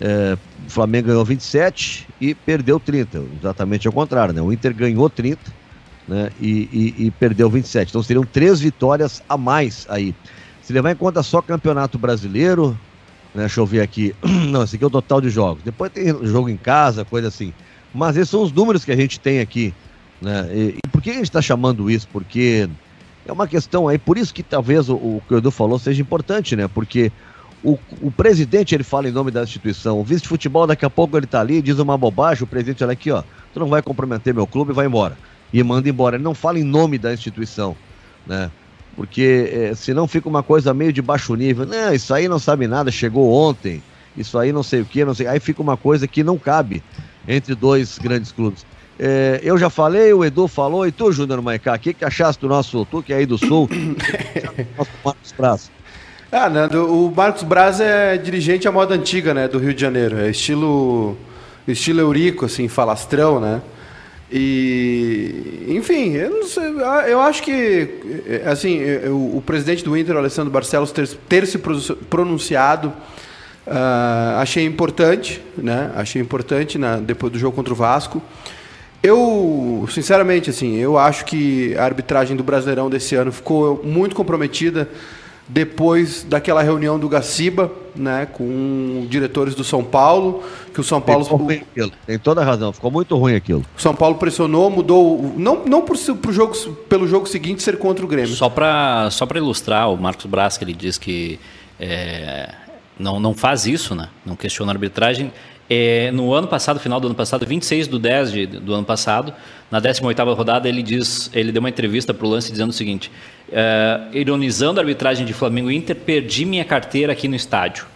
É, o Flamengo ganhou 27 e perdeu 30. Exatamente ao contrário, né? O Inter ganhou 30 né? e, e, e perdeu 27. Então seriam três vitórias a mais aí. Se levar em conta só campeonato brasileiro, né? Deixa eu ver aqui. [CLEARS THROAT] Não, esse aqui é o total de jogos. Depois tem jogo em casa, coisa assim. Mas esses são os números que a gente tem aqui. Né? E, e por que a gente está chamando isso? Porque é uma questão aí, por isso que talvez o, o que o Edu falou seja importante, né? Porque o, o, presidente ele fala em nome da instituição, o vice de futebol daqui a pouco ele está ali, diz uma bobagem, o presidente olha aqui, ó, tu não vai comprometer meu clube, vai embora. E manda embora. Ele não fala em nome da instituição, né? Porque é, senão fica uma coisa meio de baixo nível. Não, isso aí não sabe nada, chegou ontem, isso aí não sei o que, não sei. Aí fica uma coisa que não cabe entre dois grandes clubes. É, eu já falei, o Edu falou, e tu, Júnior Maicá, o que, que achaste do nosso, tu que é aí do Sul, nosso Marcos Braz? Ah, Nando, o Marcos Braz é dirigente à moda antiga, né, do Rio de Janeiro, é estilo, estilo Eurico, assim, falastrão, né, e, enfim, eu, sei, eu acho que assim, o, o, presidente do Inter, Alessandro Barcelos, ter, ter se pronunciado, uh, achei importante, né? Achei importante na, depois do jogo contra o Vasco. Eu, sinceramente, assim, eu acho que a arbitragem do Brasileirão desse ano ficou muito comprometida depois daquela reunião do Gaciba, né, com diretores do São Paulo, que o São Paulo tem toda a razão, ficou muito ruim aquilo. O São Paulo pressionou, mudou, não não por, por jogo, pelo jogo seguinte ser contra o Grêmio. Só para só para ilustrar o Marcos Braz que ele diz que é, não não faz isso, né? Não questiona a arbitragem. É, no ano passado, final do ano passado, 26 do 10 de, do ano passado, na 18ª rodada, ele diz, ele deu uma entrevista para o Lance dizendo o seguinte: é, ironizando a arbitragem de Flamengo e Inter, perdi minha carteira aqui no estádio.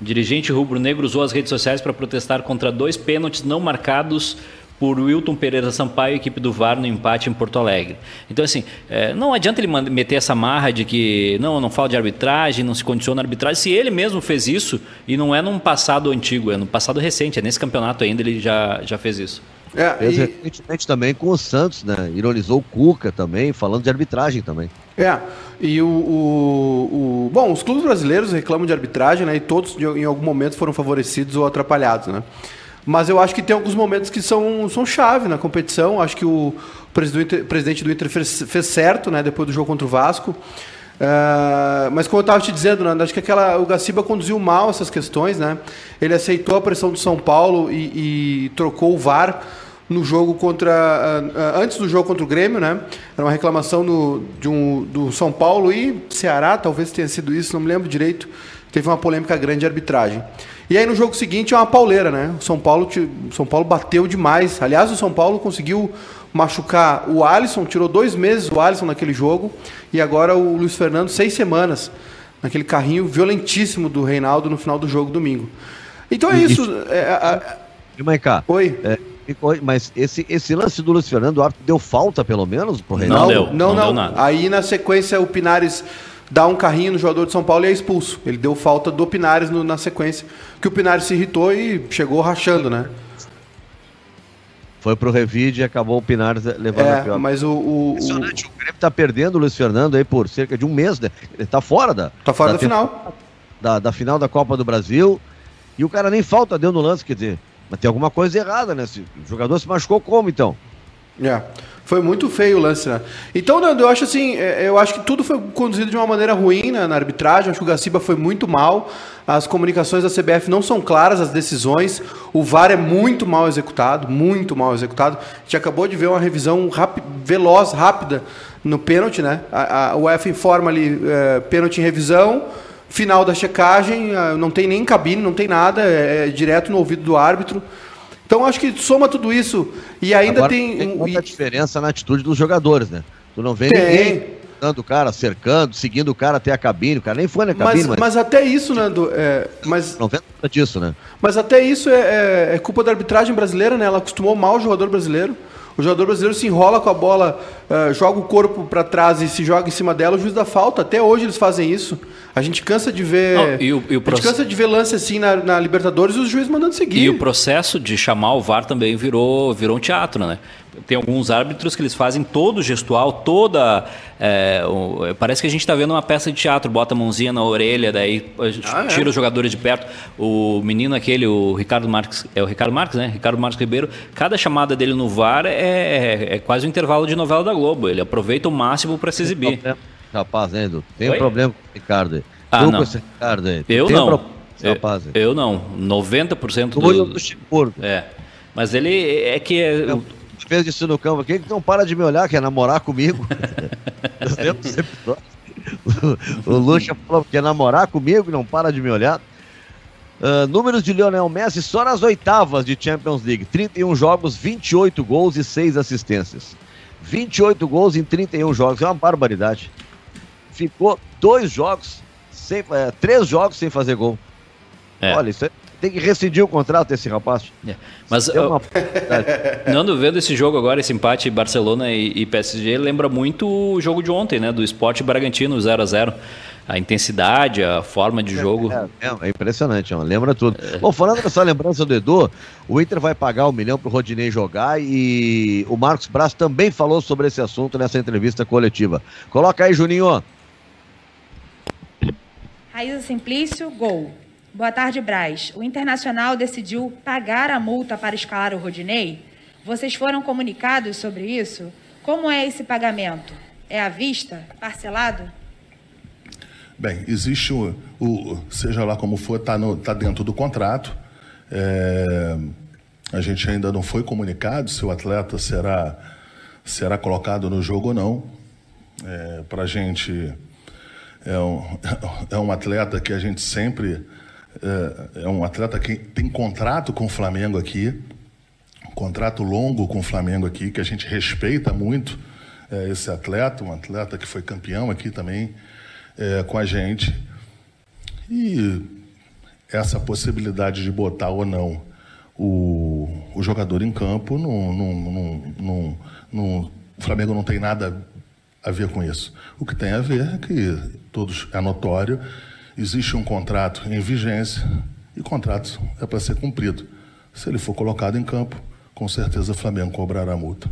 O dirigente rubro-negro usou as redes sociais para protestar contra dois pênaltis não marcados por Wilton Pereira Sampaio, equipe do VAR, no empate em Porto Alegre. Então, assim, é, não adianta ele meter essa marra de que não, não fala de arbitragem, não se condiciona a arbitragem, se ele mesmo fez isso, e não é num passado antigo, é no passado recente, é nesse campeonato ainda ele já, já fez isso. É, e... Recentemente também com o Santos, né? Ironizou o Cuca também, falando de arbitragem também. É, e o, o, o, Bom, os clubes brasileiros reclamam de arbitragem, né? E todos em algum momento foram favorecidos ou atrapalhados, né? Mas eu acho que tem alguns momentos que são, são chave na competição. Acho que o presidente, do Inter fez, fez certo, né? Depois do jogo contra o Vasco. Uh, mas como eu estava te dizendo, né, acho que aquela, o Gaciba conduziu mal essas questões, né? Ele aceitou a pressão do São Paulo e, e trocou o VAR no jogo contra uh, antes do jogo contra o Grêmio, né? Era uma reclamação no, de um, do São Paulo e Ceará, talvez tenha sido isso, não me lembro direito. Teve uma polêmica grande de arbitragem. E aí no jogo seguinte é uma pauleira, né? O São Paulo, São Paulo bateu demais. Aliás, o São Paulo conseguiu machucar o Alisson, tirou dois meses o Alisson naquele jogo, e agora o Luiz Fernando, seis semanas, naquele carrinho violentíssimo do Reinaldo no final do jogo domingo. Então é isso. É, E, Maicá, Oi. É, Mas esse, esse lance do Luiz Fernando, o árbitro deu falta, pelo menos, pro Reinaldo? Não, não, não. não. Aí na sequência o Pinares dá um carrinho no jogador de São Paulo e é expulso. Ele deu falta do Pinares no, na sequência, que o Pinares se irritou e chegou rachando, né? Foi pro revide e acabou o Pinares levando é, a pior. Mas o. o, o... o Grêmio tá perdendo o Luiz Fernando aí por cerca de um mês, né? Ele tá fora da. Tá fora da, da final. Da, da final da Copa do Brasil. E o cara nem falta deu no lance, quer dizer. Mas tem alguma coisa errada, né? O jogador se machucou como então? É. Foi muito feio o lance, né? Então, Nando, eu acho assim, é, eu acho que tudo foi conduzido de uma maneira ruim né, na arbitragem. Acho que o Gaciba foi muito mal. As comunicações da CBF não são claras, as decisões. O VAR é muito mal executado, muito mal executado. A gente acabou de ver uma revisão veloz, rápida no pênalti, né? A, a UEFA informa ali, é, pênalti em revisão final da checagem, não tem nem cabine, não tem nada, é, é direto no ouvido do árbitro. Então acho que soma tudo isso e ainda Agora, tem. Tem muita diferença na atitude dos jogadores, né? Tu não vê tem. ninguém o cara, cercando, seguindo o cara até a cabine, o cara nem foi na cabine. Mas, mas... mas até isso, Nando, é, mas... Não vê nada disso, né? Mas até isso é, é, é, culpa da arbitragem brasileira, né? Ela acostumou mal o jogador brasileiro. O jogador brasileiro se enrola com a bola, uh, joga o corpo para trás e se joga em cima dela, o juiz dá falta. Até hoje eles fazem isso. A gente cansa de ver. Não, e o, e o a gente cansa de ver lance assim na, na Libertadores e os juízes mandando seguir. E o processo de chamar o VAR também virou, virou um teatro, né? Tem alguns árbitros que eles fazem todo o gestual, toda. É, o, parece que a gente está vendo uma peça de teatro, bota a mãozinha na orelha, daí ah, é? tira é? os jogadores de perto. O menino aquele, o Ricardo Marques, é o Ricardo Marques, né? Ricardo Marques Ribeiro, cada chamada dele no VAR é, é, é quase um intervalo de novela da Globo. Ele aproveita o máximo para se exibir. Rapaz, né, Edu? Tem Oi? um problema com o Ricardo aí. Ah, não. Ricardo aí. Eu tem não. Um eu, rapaz, eu não. 90% do. do, do É. Mas ele é que. É, fez isso no campo aqui, que não para de me olhar, quer namorar comigo. o, [LAUGHS] o Lucha falou que quer namorar comigo, não para de me olhar. Uh, números de Lionel Messi só nas oitavas de Champions League: 31 jogos, 28 gols e 6 assistências. 28 gols em 31 jogos, é uma barbaridade. Ficou dois jogos, sem, é, três jogos sem fazer gol. É. Olha, isso é tem que rescindir o contrato desse rapaz. É. Mas é uma... [LAUGHS] Nando, vendo esse jogo agora, esse empate Barcelona e, e, PSG, lembra muito o jogo de ontem, né? Do Esporte Bragantino 0 a 0 a intensidade, a forma de jogo. É, é, é impressionante, ó, lembra tudo. É. Bom, falando dessa lembrança do Edu, o Inter vai pagar um milhão para o Rodinei jogar e o Marcos Braz também falou sobre esse assunto nessa entrevista coletiva. Coloca aí, Juninho. Raíza Simplício, gol. Boa tarde, Braz. O Internacional decidiu pagar a multa para escalar o Rodinei? Vocês foram comunicados sobre isso? Como é esse pagamento? É à vista? Parcelado? Bem, existe o, o seja lá como for, está tá dentro do contrato. É, a gente ainda não foi comunicado se o atleta será, será colocado no jogo ou não. É, Para a gente, é um, [LAUGHS] é um atleta que a gente sempre é, é um atleta que tem contrato com o Flamengo aqui, um contrato longo com o Flamengo aqui, que a gente respeita muito é, esse atleta, um atleta que foi campeão aqui também é, com a gente. E essa possibilidade de botar ou não o, o jogador em campo, não, não, não, o Flamengo não tem nada a ver com isso. O que tem a ver é que todos é notório existe um contrato em vigência e o contrato é para ser cumprido. Se ele for colocado em campo, com certeza o Flamengo cobrará a multa.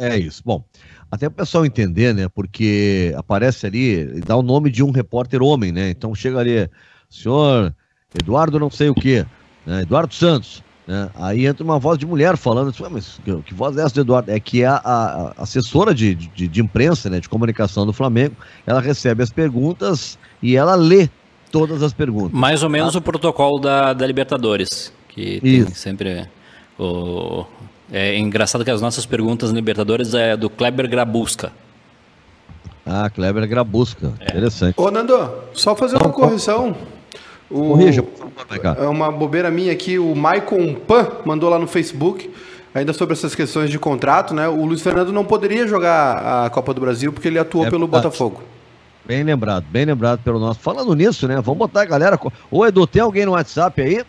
É isso. Bom, até o pessoal entender, né? Porque aparece ali, dá o nome de um repórter homem, né? Então chega ali, senhor Eduardo não sei o quê, né? Eduardo Santos. Né? Aí entra uma voz de mulher falando, mas que, que voz é essa do Eduardo? É que é a, a assessora de, de, de, imprensa, né, de comunicação do Flamengo, ela recebe as perguntas e ela lê todas as perguntas. Mais ou menos o protocolo da, da Libertadores, que Isso. tem sempre o... É engraçado que as nossas perguntas na Libertadores é do Kleber Grabusca. Ah, Kleber Grabusca, é. interessante. Ô, Nando, só fazer uma correção. O, Corrija, É uma bobeira minha aqui, o Maicon Pan mandou lá no Facebook, ainda sobre essas questões de contrato, né? O Luiz Fernando não poderia jogar a Copa do Brasil porque ele atuou é pelo verdade. Botafogo. Bem lembrado, bem lembrado pelo nosso. Falando nisso, né? Vamos botar a galera. Ô, Edu, tem alguém no WhatsApp aí?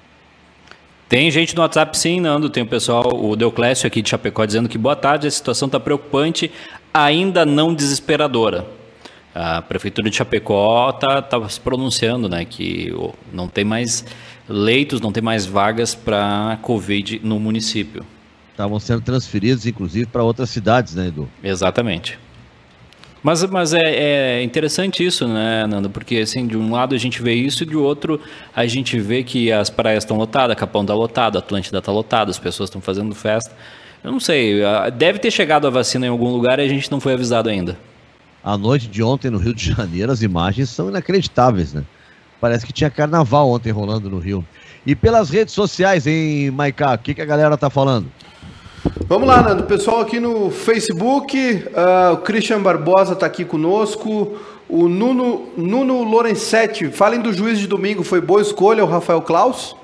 Tem gente no WhatsApp sim, Nando. Tem o pessoal, o Deuclésio aqui de Chapecó, dizendo que boa tarde, a situação está preocupante, ainda não desesperadora. A prefeitura de Chapecó está tá se pronunciando, né, que não tem mais leitos, não tem mais vagas para Covid no município. Estavam sendo transferidos, inclusive, para outras cidades, né, Edu? Exatamente. Mas, mas é, é, interessante isso, né, Nando? Porque, assim, de um lado a gente vê isso e de outro a gente vê que as praias estão lotadas, Capão está lotado, Atlântida está lotado, as pessoas estão fazendo festa. Eu não sei, deve ter chegado a vacina em algum lugar e a gente não foi avisado ainda. A noite de ontem no Rio de Janeiro, as imagens são inacreditáveis, né? Parece que tinha carnaval ontem rolando no Rio. E pelas redes sociais, hein, Maiká? O que, que a galera tá falando? Vamos lá, Nando. Pessoal aqui no Facebook, uh, o Christian Barbosa está aqui conosco. O Nuno, Nuno Lorenzetti, falem do juiz de domingo, foi boa escolha o Rafael Klaus?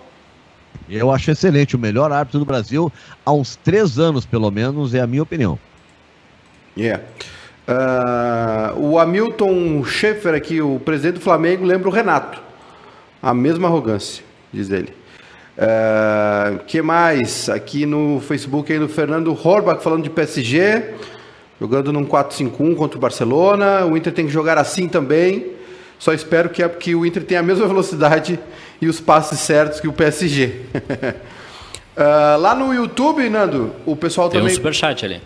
Eu acho excelente, o melhor árbitro do Brasil há uns três anos, pelo menos, é a minha opinião. Yeah. Uh, o Hamilton Schaefer aqui, o presidente do Flamengo, lembra o Renato. A mesma arrogância, diz ele. Uh, que mais? Aqui no Facebook aí do Fernando Horbach falando de PSG, jogando num 4-5-1 contra o Barcelona. O Inter tem que jogar assim também. Só espero que, que o Inter tenha a mesma [LAUGHS] velocidade e os passes certos que o PSG. uh, [LAUGHS] ah, lá no YouTube, Nando, o pessoal tem também. Tem um superchat ali.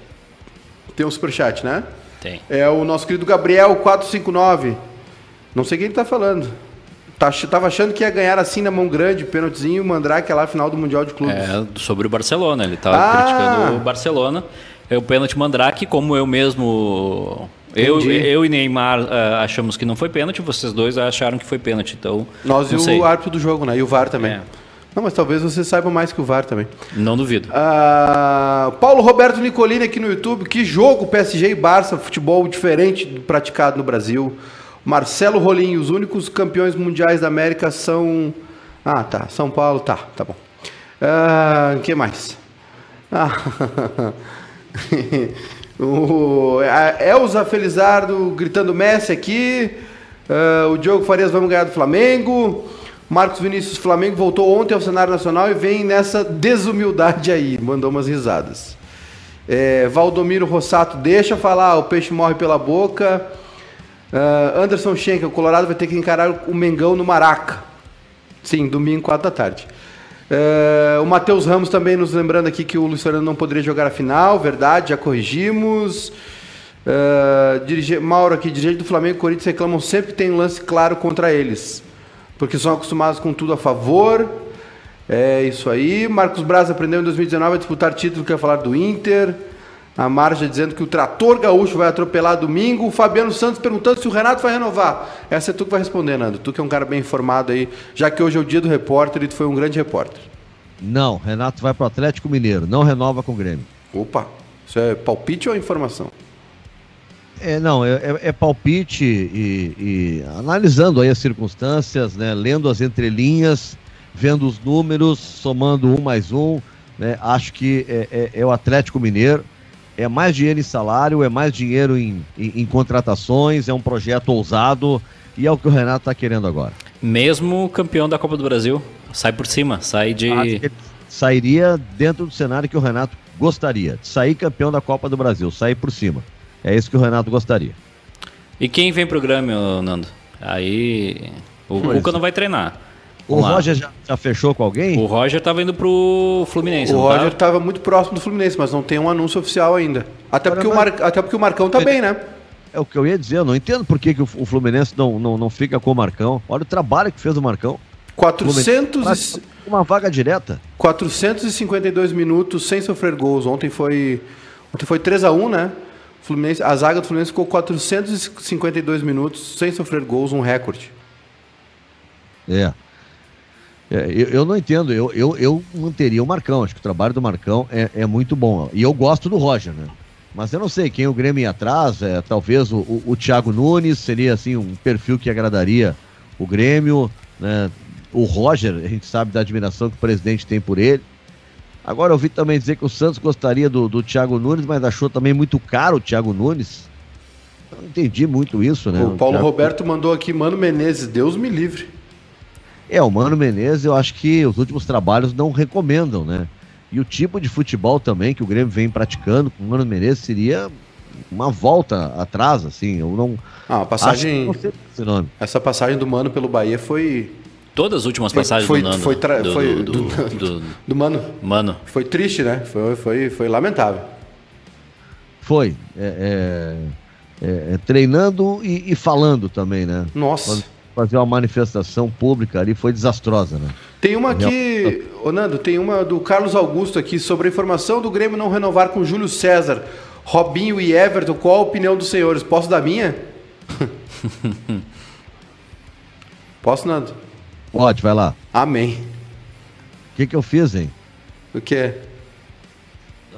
Tem um superchat, né? Tem. É o nosso querido Gabriel 459. Não sei quem ele tá falando. Tá, tava achando que ia ganhar assim na mão grande, pênaltizinho, Mandrake lá final do Mundial de Clubes. É, sobre o Barcelona. Ele tava ah. criticando o Barcelona. É o pênalti Mandrake, como eu mesmo. Eu, eu e Neymar uh, achamos que não foi pênalti, vocês dois acharam que foi pênalti. Então, Nós e sei. o árbitro do jogo, né? E o VAR também. É. Não, mas talvez você saiba mais que o VAR também. Não duvido. Ah, Paulo Roberto Nicolini aqui no YouTube. Que jogo PSG e Barça, futebol diferente praticado no Brasil. Marcelo Rolim, os únicos campeões mundiais da América são. Ah, tá. São Paulo, tá, tá bom. O ah, que mais? Ah, [LAUGHS] o, Elza Felizardo gritando Messi aqui. Ah, o Diogo Farias, vamos ganhar do Flamengo. Marcos Vinícius Flamengo voltou ontem ao cenário nacional e vem nessa desumildade aí. Mandou umas risadas. É, Valdomiro Rossato, deixa falar, o peixe morre pela boca. Uh, Anderson Schenker, o Colorado vai ter que encarar o Mengão no Maraca. Sim, domingo, 4 da tarde. Uh, o Matheus Ramos também nos lembrando aqui que o Luiz Fernando não poderia jogar a final, verdade, já corrigimos. Uh, dirige... Mauro aqui, dirigente do Flamengo e Corinthians reclamam sempre que tem um lance claro contra eles, porque são acostumados com tudo a favor. É isso aí. Marcos Braz aprendeu em 2019 a disputar título, quer falar do Inter. A Marja dizendo que o trator gaúcho vai atropelar domingo. O Fabiano Santos perguntando se o Renato vai renovar. Essa é tu que vai responder, Nando. Tu que é um cara bem informado aí, já que hoje é o dia do repórter e tu foi um grande repórter. Não, Renato vai para o Atlético Mineiro, não renova com o Grêmio. Opa, isso é palpite ou informação? É, não, é, é, é palpite e, e, analisando aí as circunstâncias, né, lendo as entrelinhas, vendo os números, somando um mais um, né, acho que é, é, é o Atlético Mineiro é mais dinheiro em salário, é mais dinheiro em, em, em contratações, é um projeto ousado e é o que o Renato está querendo agora. Mesmo campeão da Copa do Brasil, sai por cima, sai de. Sairia dentro do cenário que o Renato gostaria, de sair campeão da Copa do Brasil, sair por cima. É isso que o Renato gostaria. E quem vem pro Grêmio, Nando? Aí. O Luca não vai treinar. O Roger já, já, fechou com alguém? O Roger estava indo pro Fluminense. O Roger estava muito próximo do Fluminense, mas não tem um anúncio oficial ainda. Até, porque, o, Mar... Até porque o Marcão tá bem, né? É o que eu ia dizer, eu não entendo por que, que o Fluminense não, não, não fica com o Marcão. Olha o trabalho que fez o Marcão. 400 e... Uma vaga direta. 452 minutos sem sofrer gols. Ontem foi ontem foi 3 a 1 né? Fluminense, a zaga do Fluminense ficou 452 minutos sem sofrer gols, um recorde. É. É, eu, eu, não entendo, eu, eu, eu manteria o Marcão, acho que o trabalho do Marcão é, é muito bom. E eu gosto do Roger, né? Mas eu não sei quem o Grêmio atrás, é, talvez o, o, o Thiago Nunes seria assim um perfil que agradaria o Grêmio, né? O Roger, a gente sabe da admiração que o presidente tem por ele. Agora eu ouvi também dizer que o Santos gostaria do, do Thiago Nunes, mas achou também muito caro o Thiago Nunes. Eu não entendi muito isso, né? O Paulo o. Roberto mandou aqui, Mano Menezes, Deus me livre. É, o Mano Menezes, eu acho que os últimos trabalhos não recomendam, né? E o tipo de futebol também que o Grêmio vem praticando com o Mano Menezes seria uma volta atrás, assim. Eu não. Ah, a passagem. Não essa passagem do Mano pelo Bahia foi. Todas as últimas passagens foi, do Nando. Foi, tra... do, foi do, [LAUGHS] do, do, do, Mano. Mano. Foi triste, né? Foi, foi, foi lamentável. Foi. É, é, é, treinando e, e, falando também, né? Nossa. Fazer uma manifestação pública ali foi desastrosa, né? Tem uma aqui, ô Nando, tem uma do Carlos Augusto aqui sobre a informação do Grêmio não renovar com Júlio César, Robinho e Everton. Qual a opinião dos senhores? Posso dar minha? [LAUGHS] Posso, Nando? Pode, vai lá. Amém. O que, que eu fiz, hein? O que?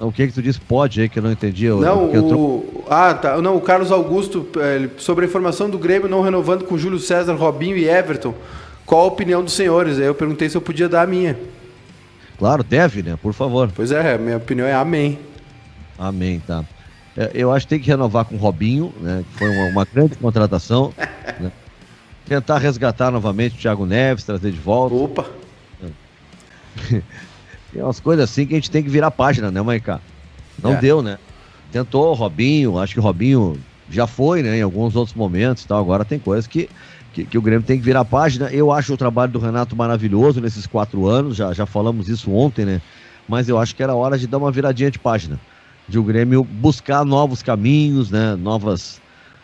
O que que tu disse pode aí que eu não entendi? Não, o, o... Ah, tá. Não, o Carlos Augusto, é, sobre a informação do Grêmio não renovando com Júlio César, Robinho e Everton. Qual a opinião dos senhores? Aí eu perguntei se eu podia dar a minha. Claro, deve, né? Por favor. Pois é, minha opinião é amém. Amém, tá. É, eu acho que tem que renovar com o Robinho, né? Que foi uma, uma grande contratação. [LAUGHS] né? Tentar resgatar novamente o Thiago Neves, trazer de volta. Opa! [LAUGHS] Tem umas coisas assim que a gente tem que virar página, né, Maiká? Não é. deu, né? Tentou o Robinho, acho que o Robinho já foi, né, em alguns outros momentos e tal. Agora tem coisas que, que, que, o Grêmio tem que virar página. Eu acho o trabalho do Renato maravilhoso nesses quatro anos, já, já falamos isso ontem, né? Mas eu acho que era hora de dar uma viradinha de página. De o Grêmio buscar novos caminhos, né? Novas,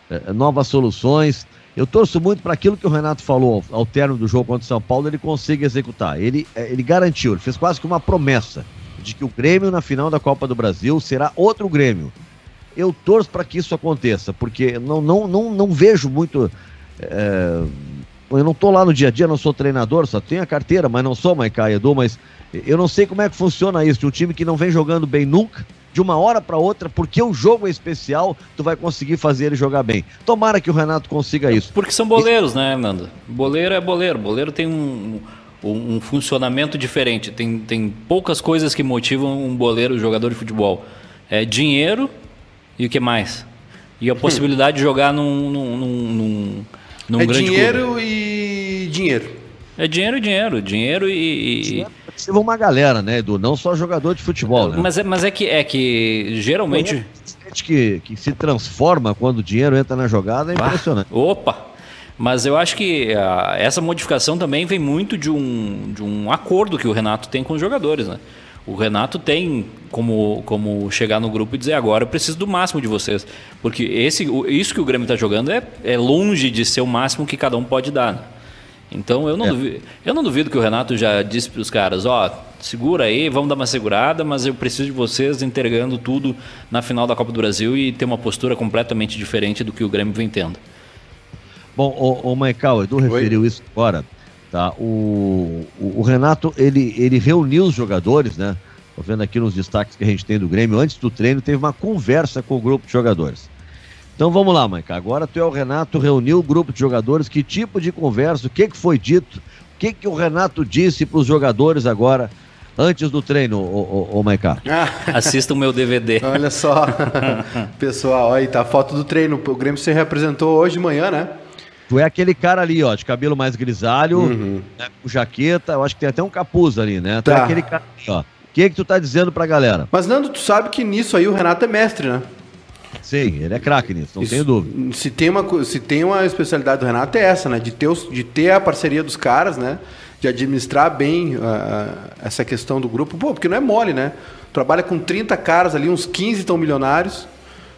eh, novas soluções. Eu torço muito para aquilo que o Renato falou ao término do jogo contra o São Paulo, ele consiga executar. Ele, é, ele garantiu, ele fez quase que uma promessa de que o Grêmio na final da Copa do Brasil será outro Grêmio. Eu torço para que isso aconteça, porque não, não, não, não vejo muito. É, eu não estou lá no dia a dia, não sou treinador, só tenho a carteira, mas não sou Maicá Edu, mas eu não sei como é que funciona isso. Um time que não vem jogando bem nunca, de uma hora para outra, porque o jogo é especial, tu vai conseguir fazer ele jogar bem. Tomara que o Renato consiga isso. Porque são boleiros, né, Nando? Boleiro é boleiro. Boleiro tem um, um, um, funcionamento diferente. Tem, tem poucas coisas que motivam um boleiro, jogador de futebol. É dinheiro e o que mais? E a possibilidade de jogar num, num, num, num é grande dinheiro clube. e dinheiro. É dinheiro e dinheiro. Dinheiro e. Dinheiro participa uma galera, né, Edu? Não só jogador de futebol, né? Mas é, mas é que é que geralmente. Que, que se transforma quando o dinheiro entra na jogada é impressionante. opa! Mas eu acho que uh, essa modificação também vem muito de um, de um acordo que o Renato tem com os jogadores, né? O Renato tem como, como chegar no grupo e dizer agora eu preciso do máximo de vocês. Porque esse, isso que o Grêmio está jogando é, é longe de ser o máximo que cada um pode dar. Né? Então eu não, é. duvido, eu não duvido que o Renato já disse para os caras, ó, oh, segura aí, vamos dar uma segurada, mas eu preciso de vocês entregando tudo na final da Copa do Brasil e ter uma postura completamente diferente do que o Grêmio vem tendo. Bom, o, o Michael, Edu referiu Oi? isso agora, tá? O, o, o, Renato, ele, ele reuniu os jogadores, né? Tô vendo aqui nos destaques que a gente tem do Grêmio, antes do treino teve uma conversa com o grupo de jogadores. Então vamos lá, Maica. Agora tu é o Renato, reuniu o grupo de jogadores. Que tipo de conversa? O que, que foi dito? O que, que o Renato disse para os jogadores agora, antes do treino, ô, ô, ô Maica? [LAUGHS] Assista o meu DVD. Olha só, [LAUGHS] pessoal, aí tá a foto do treino. O Grêmio se representou hoje de manhã, né? Tu é aquele cara ali, ó, de cabelo mais grisalho, uhum. né, com jaqueta, eu acho que tem até um capuz ali, né? Tu é tá. é aquele cara ali, ó. O que, que tu tá dizendo pra galera? Mas, Nando, tu sabe que nisso aí o Renato é mestre, né? Sim, ele é craque nisso, não Isso, tenho dúvida. Se tem, uma, se tem uma especialidade do Renato é essa, né? De ter, os, de ter a parceria dos caras, né? De administrar bem uh, essa questão do grupo. Pô, porque não é mole, né? Trabalha com 30 caras ali, uns 15 estão milionários,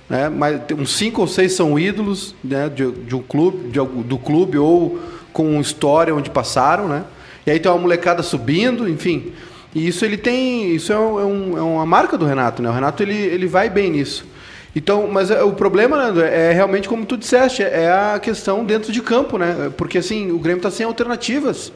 né? Mas uns 5 ou 6 são ídolos né? de, de um clube, de, do clube ou com história onde passaram, né? E aí tem uma molecada subindo, enfim. E isso ele tem. Isso é, um, é uma marca do Renato, né? O Renato ele, ele vai bem nisso. Então, mas é, o problema, Nando, é realmente como tu disseste, é a questão dentro de campo, né? Porque assim, o Grêmio está sem alternativas.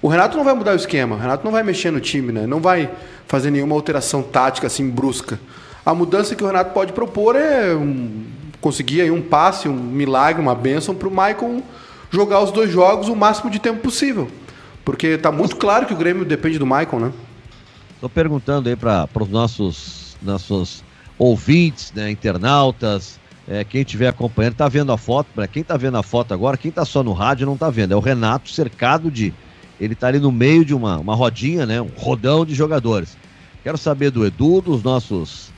O Renato não vai mudar o esquema, o Renato não vai mexer no time, né? Não vai fazer nenhuma alteração tática assim brusca. A mudança que o Renato pode propor é um, conseguir aí um passe, um milagre, uma bênção para o Maicon jogar os dois jogos o máximo de tempo possível. Porque está muito claro que o Grêmio depende do Maicon, né? Estou perguntando aí para os nossos, nossos ouvintes, né, internautas, é, quem estiver acompanhando, tá vendo a foto, para quem tá vendo a foto agora, quem tá só no rádio não tá vendo, é o Renato cercado de ele está ali no meio de uma, uma rodinha, né? Um rodão de jogadores. Quero saber do Edu, dos nossos,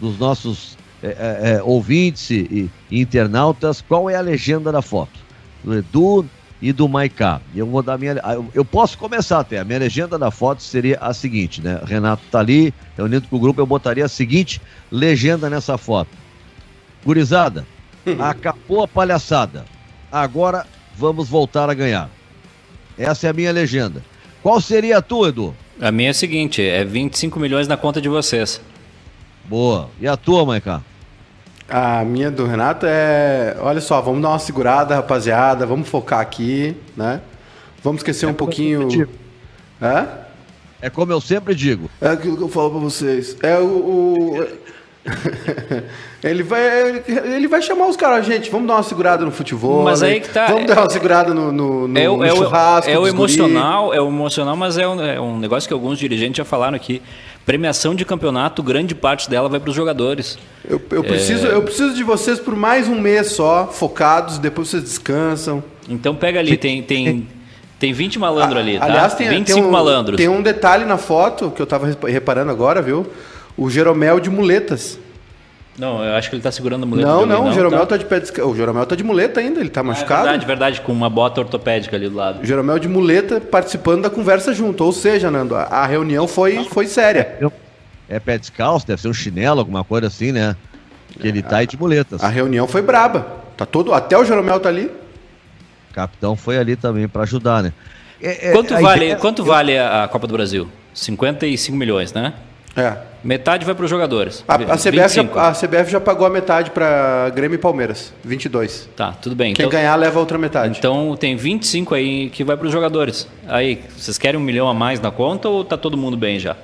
dos nossos é, é, é ouvintes e, e, internautas, qual é a legenda da foto? Do Edu e do Maiká. Eu vou dar minha. Eu, eu posso começar até. A minha legenda da foto seria a seguinte, né? Renato tá ali, reunido com o grupo, eu botaria a seguinte legenda nessa foto. Gurizada, [LAUGHS] acabou a palhaçada. Agora vamos voltar a ganhar. Essa é a minha legenda. Qual seria a tua, Edu? A minha é a seguinte: é 25 milhões na conta de vocês. Boa. E a tua, Maiká? A minha do Renato é. Olha só, vamos dar uma segurada, rapaziada. Vamos focar aqui, né? Vamos esquecer é um pouquinho. É? É como eu sempre digo. É aquilo que eu falo pra vocês. É o. o... [LAUGHS] ele, vai, ele vai chamar os caras, gente, vamos dar uma segurada no futebol. Mas aí que tá. Vamos dar uma segurada no, no, no, é, no é churrasco. É o emocional, guri. é o emocional, mas é um, é um negócio que alguns dirigentes já falaram aqui. Premiação de campeonato, grande parte dela vai para os jogadores. Eu, eu preciso, é... eu preciso de vocês por mais um mês só, focados, depois vocês descansam. Então pega ali, tem, tem, tem 20 malandros ali, tá? Aliás, tem, 25 tem um, malandros. Tem um detalhe na foto que eu estava reparando agora, viu? O Jeromel de muletas. Não, eu acho que ele está segurando a muleta. Não, não, não, o Jeromel tá... tá de pé de... O Jeromel tá de muleta ainda, ele está ah, é machucado. É verdade, verdade, com uma bota ortopédica ali do lado. O Jeromel de muleta participando da conversa junto. Ou seja, Nando, a, a reunião foi, foi séria. Eu, é pé descalço, deve ser um chinelo, alguma coisa assim, né? Que ele tá aí de muletas. A reunião foi braba. Tá todo, até o Jeromel tá ali. O capitão foi ali também para ajudar, né? É, é, quanto vale, ideia... quanto vale a Copa do Brasil? 55 milhões, né? É. Metade vai para os jogadores. A, a, CBF já, a, CBF já, pagou a metade para Grêmio e Palmeiras, 22. Tá, tudo bem. Quem então, ganhar leva a outra metade. Então tem 25 aí que vai para os jogadores. Aí, vocês querem um milhão a mais na conta ou tá todo mundo bem já?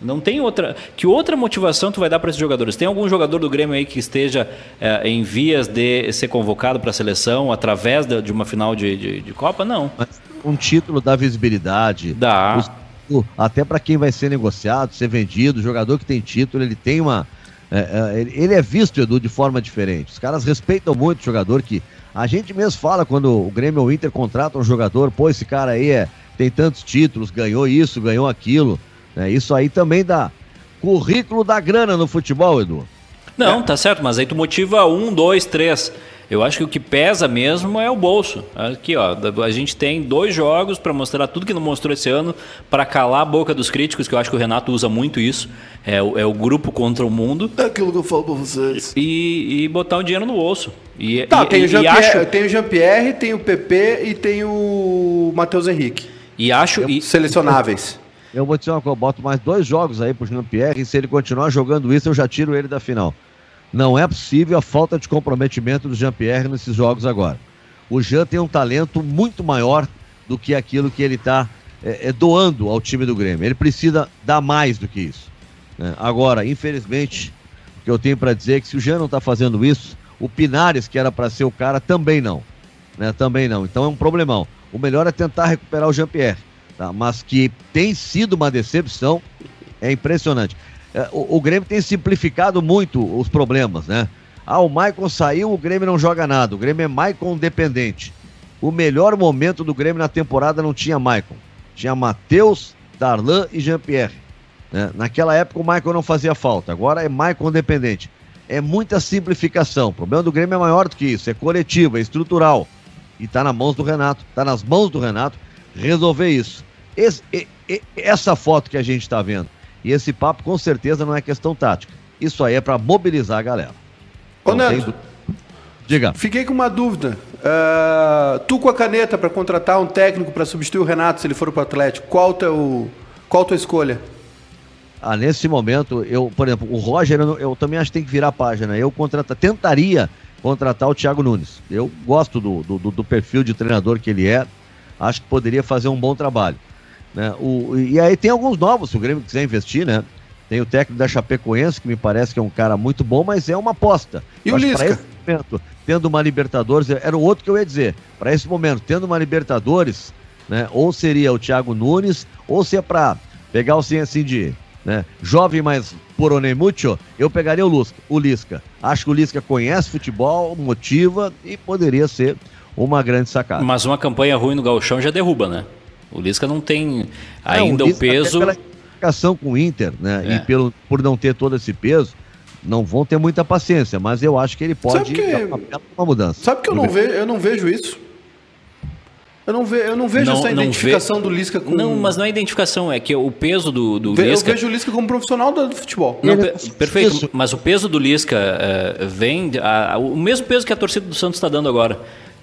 Não tem outra. Que outra motivação tu vai dar para esses jogadores? Tem algum jogador do Grêmio aí que esteja é, em vias de ser convocado para a seleção através de, de uma final de, de, de, Copa? Não. Mas um título dá visibilidade. Dá. Os, até para quem vai ser negociado, ser vendido, jogador que tem título, ele tem uma. É, é, ele é visto, Edu, de forma diferente. Os caras respeitam muito o jogador que. A gente mesmo fala quando o Grêmio ou o Inter contrata um jogador, pô, esse cara aí é, tem tantos títulos, ganhou isso, ganhou aquilo. É, isso aí também dá currículo da grana no futebol, Edu. Não, é. tá certo, mas aí tu motiva um, dois, três. Eu acho que o que pesa mesmo é o bolso. Aqui, ó, a gente tem dois jogos para mostrar tudo que não mostrou esse ano, para calar a boca dos críticos, que eu acho que o Renato usa muito isso. É o, é o grupo contra o mundo. É aquilo que eu falo para vocês. E, e, botar o dinheiro no bolso. E, tá, e, tem, o Jean -Pierre, acho... tem o Jean-Pierre, tem o PP e tem o Matheus Henrique. E acho. E... Selecionáveis. Eu vou dizer uma coisa, eu boto mais dois jogos aí pro Jean-Pierre e se ele continuar jogando isso, eu já tiro ele da final. Não é possível a falta de comprometimento do Jean-Pierre nesses jogos agora. O Jean tem um talento muito maior do que aquilo que ele está é, é, doando ao time do Grêmio. Ele precisa dar mais do que isso. Né? Agora, infelizmente, o que eu tenho para dizer é que se o Jean não está fazendo isso, o Pinares, que era para ser o cara, também não. Né? Também não. Então é um problemão. O melhor é tentar recuperar o Jean-Pierre tá? mas que tem sido uma decepção, é impressionante. É, o, o, Grêmio tem simplificado muito os problemas, né? Ah, o Maicon saiu, o Grêmio não joga nada. O Grêmio é Maicon dependente. O melhor momento do Grêmio na temporada não tinha Maicon. Tinha Matheus, Darlan e Jean-Pierre. Né? Naquela época o Maicon não fazia falta. Agora é Maicon dependente. É muita simplificação. O problema do Grêmio é maior do que isso. É coletivo, é estrutural. E está na mãos do Renato. Está nas mãos do Renato resolver isso. Esse, essa foto que a gente está vendo e esse papo com certeza não é questão tática. Isso aí é para mobilizar a galera. Ô, Neto, diga. Fiquei com uma dúvida. Uh, tu com a caneta para contratar um técnico para substituir o Renato se ele for para o Atlético, qual teu, qual tua escolha? Ah, nesse momento, eu, por exemplo, o Roger, eu, eu também acho que tem que virar a página. Eu contrata, tentaria contratar o Thiago Nunes. Eu gosto do, do, do perfil de treinador que ele é. Acho que poderia fazer um bom trabalho. Né? O, e aí tem alguns novos, se o Grêmio quiser investir, né? Tem o técnico da Chapecoense, que me parece que é um cara muito bom, mas é uma aposta. E o Lisca? Momento, tendo uma Libertadores, era o outro que eu ia dizer. Para esse momento, tendo uma Libertadores, né? Ou seria o Thiago Nunes, ou se é para pegar o assim, assim de né, jovem, mas porone mucho, eu pegaria o, Lusca, o Lisca. Acho que o Lisca conhece futebol, motiva e poderia ser uma grande sacada. Mas uma campanha ruim no Gauchão já derruba, né? O Lisca não tem ainda não, o, o peso. Pela identificação com o Inter, né? É. E pelo, por não ter todo esse peso, não vão ter muita paciência, mas eu acho que ele pode que, uma, uma, mudança. Sabe que eu não, vejo, eu não vejo isso? Eu não, ve, eu não vejo não, essa identificação ve... do Lisca com. Não, mas não é identificação, é que o peso do, do Ve, Lisca. Eu vejo o Lisca como profissional do futebol. Não, é perfeito, isso. mas o peso do Lisca uh, vem. A, a, o mesmo peso que a torcida do Santos está dando agora.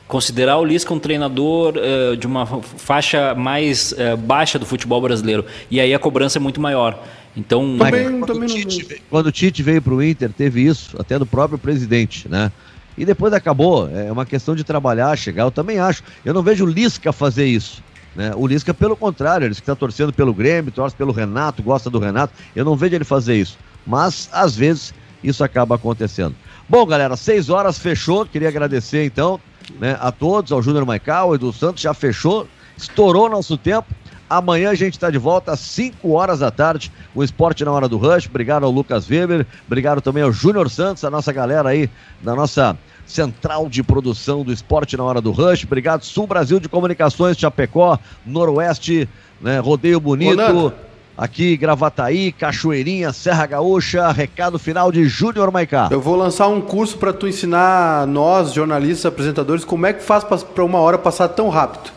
Considerar o Lisca um treinador uh, de uma faixa mais uh, baixa do futebol brasileiro. E aí a cobrança é muito maior. Então, também, quando, também o Tite, quando o Tite veio para o Inter, teve isso, até do próprio presidente, né? E depois acabou. É uma questão de trabalhar, chegar. Eu também acho. Eu não vejo o Lisca fazer isso. Né? O Lisca, pelo contrário, ele está torcendo pelo Grêmio, torce pelo Renato, gosta do Renato. Eu não vejo ele fazer isso. Mas, às vezes, isso acaba acontecendo. Bom, galera, seis horas fechou. Queria agradecer, então, né, a todos, ao Júnior Maical, o Edu Santos já fechou. Estourou nosso tempo. Amanhã a gente está de volta às 5 horas da tarde, o Esporte na Hora do Rush. Obrigado ao Lucas Weber, obrigado também ao Júnior Santos, a nossa galera aí da nossa central de produção do Esporte na Hora do Rush. Obrigado, Sul Brasil de Comunicações, Chapecó, Noroeste, né, Rodeio Bonito. Aqui, Gravataí, Cachoeirinha, Serra Gaúcha, recado final de Júnior Maicá. Eu vou lançar um curso para tu ensinar nós, jornalistas, apresentadores, como é que faz para uma hora passar tão rápido.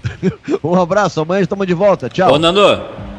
[LAUGHS] um abraço, amanhã estamos de volta. Tchau. Ô, Nando.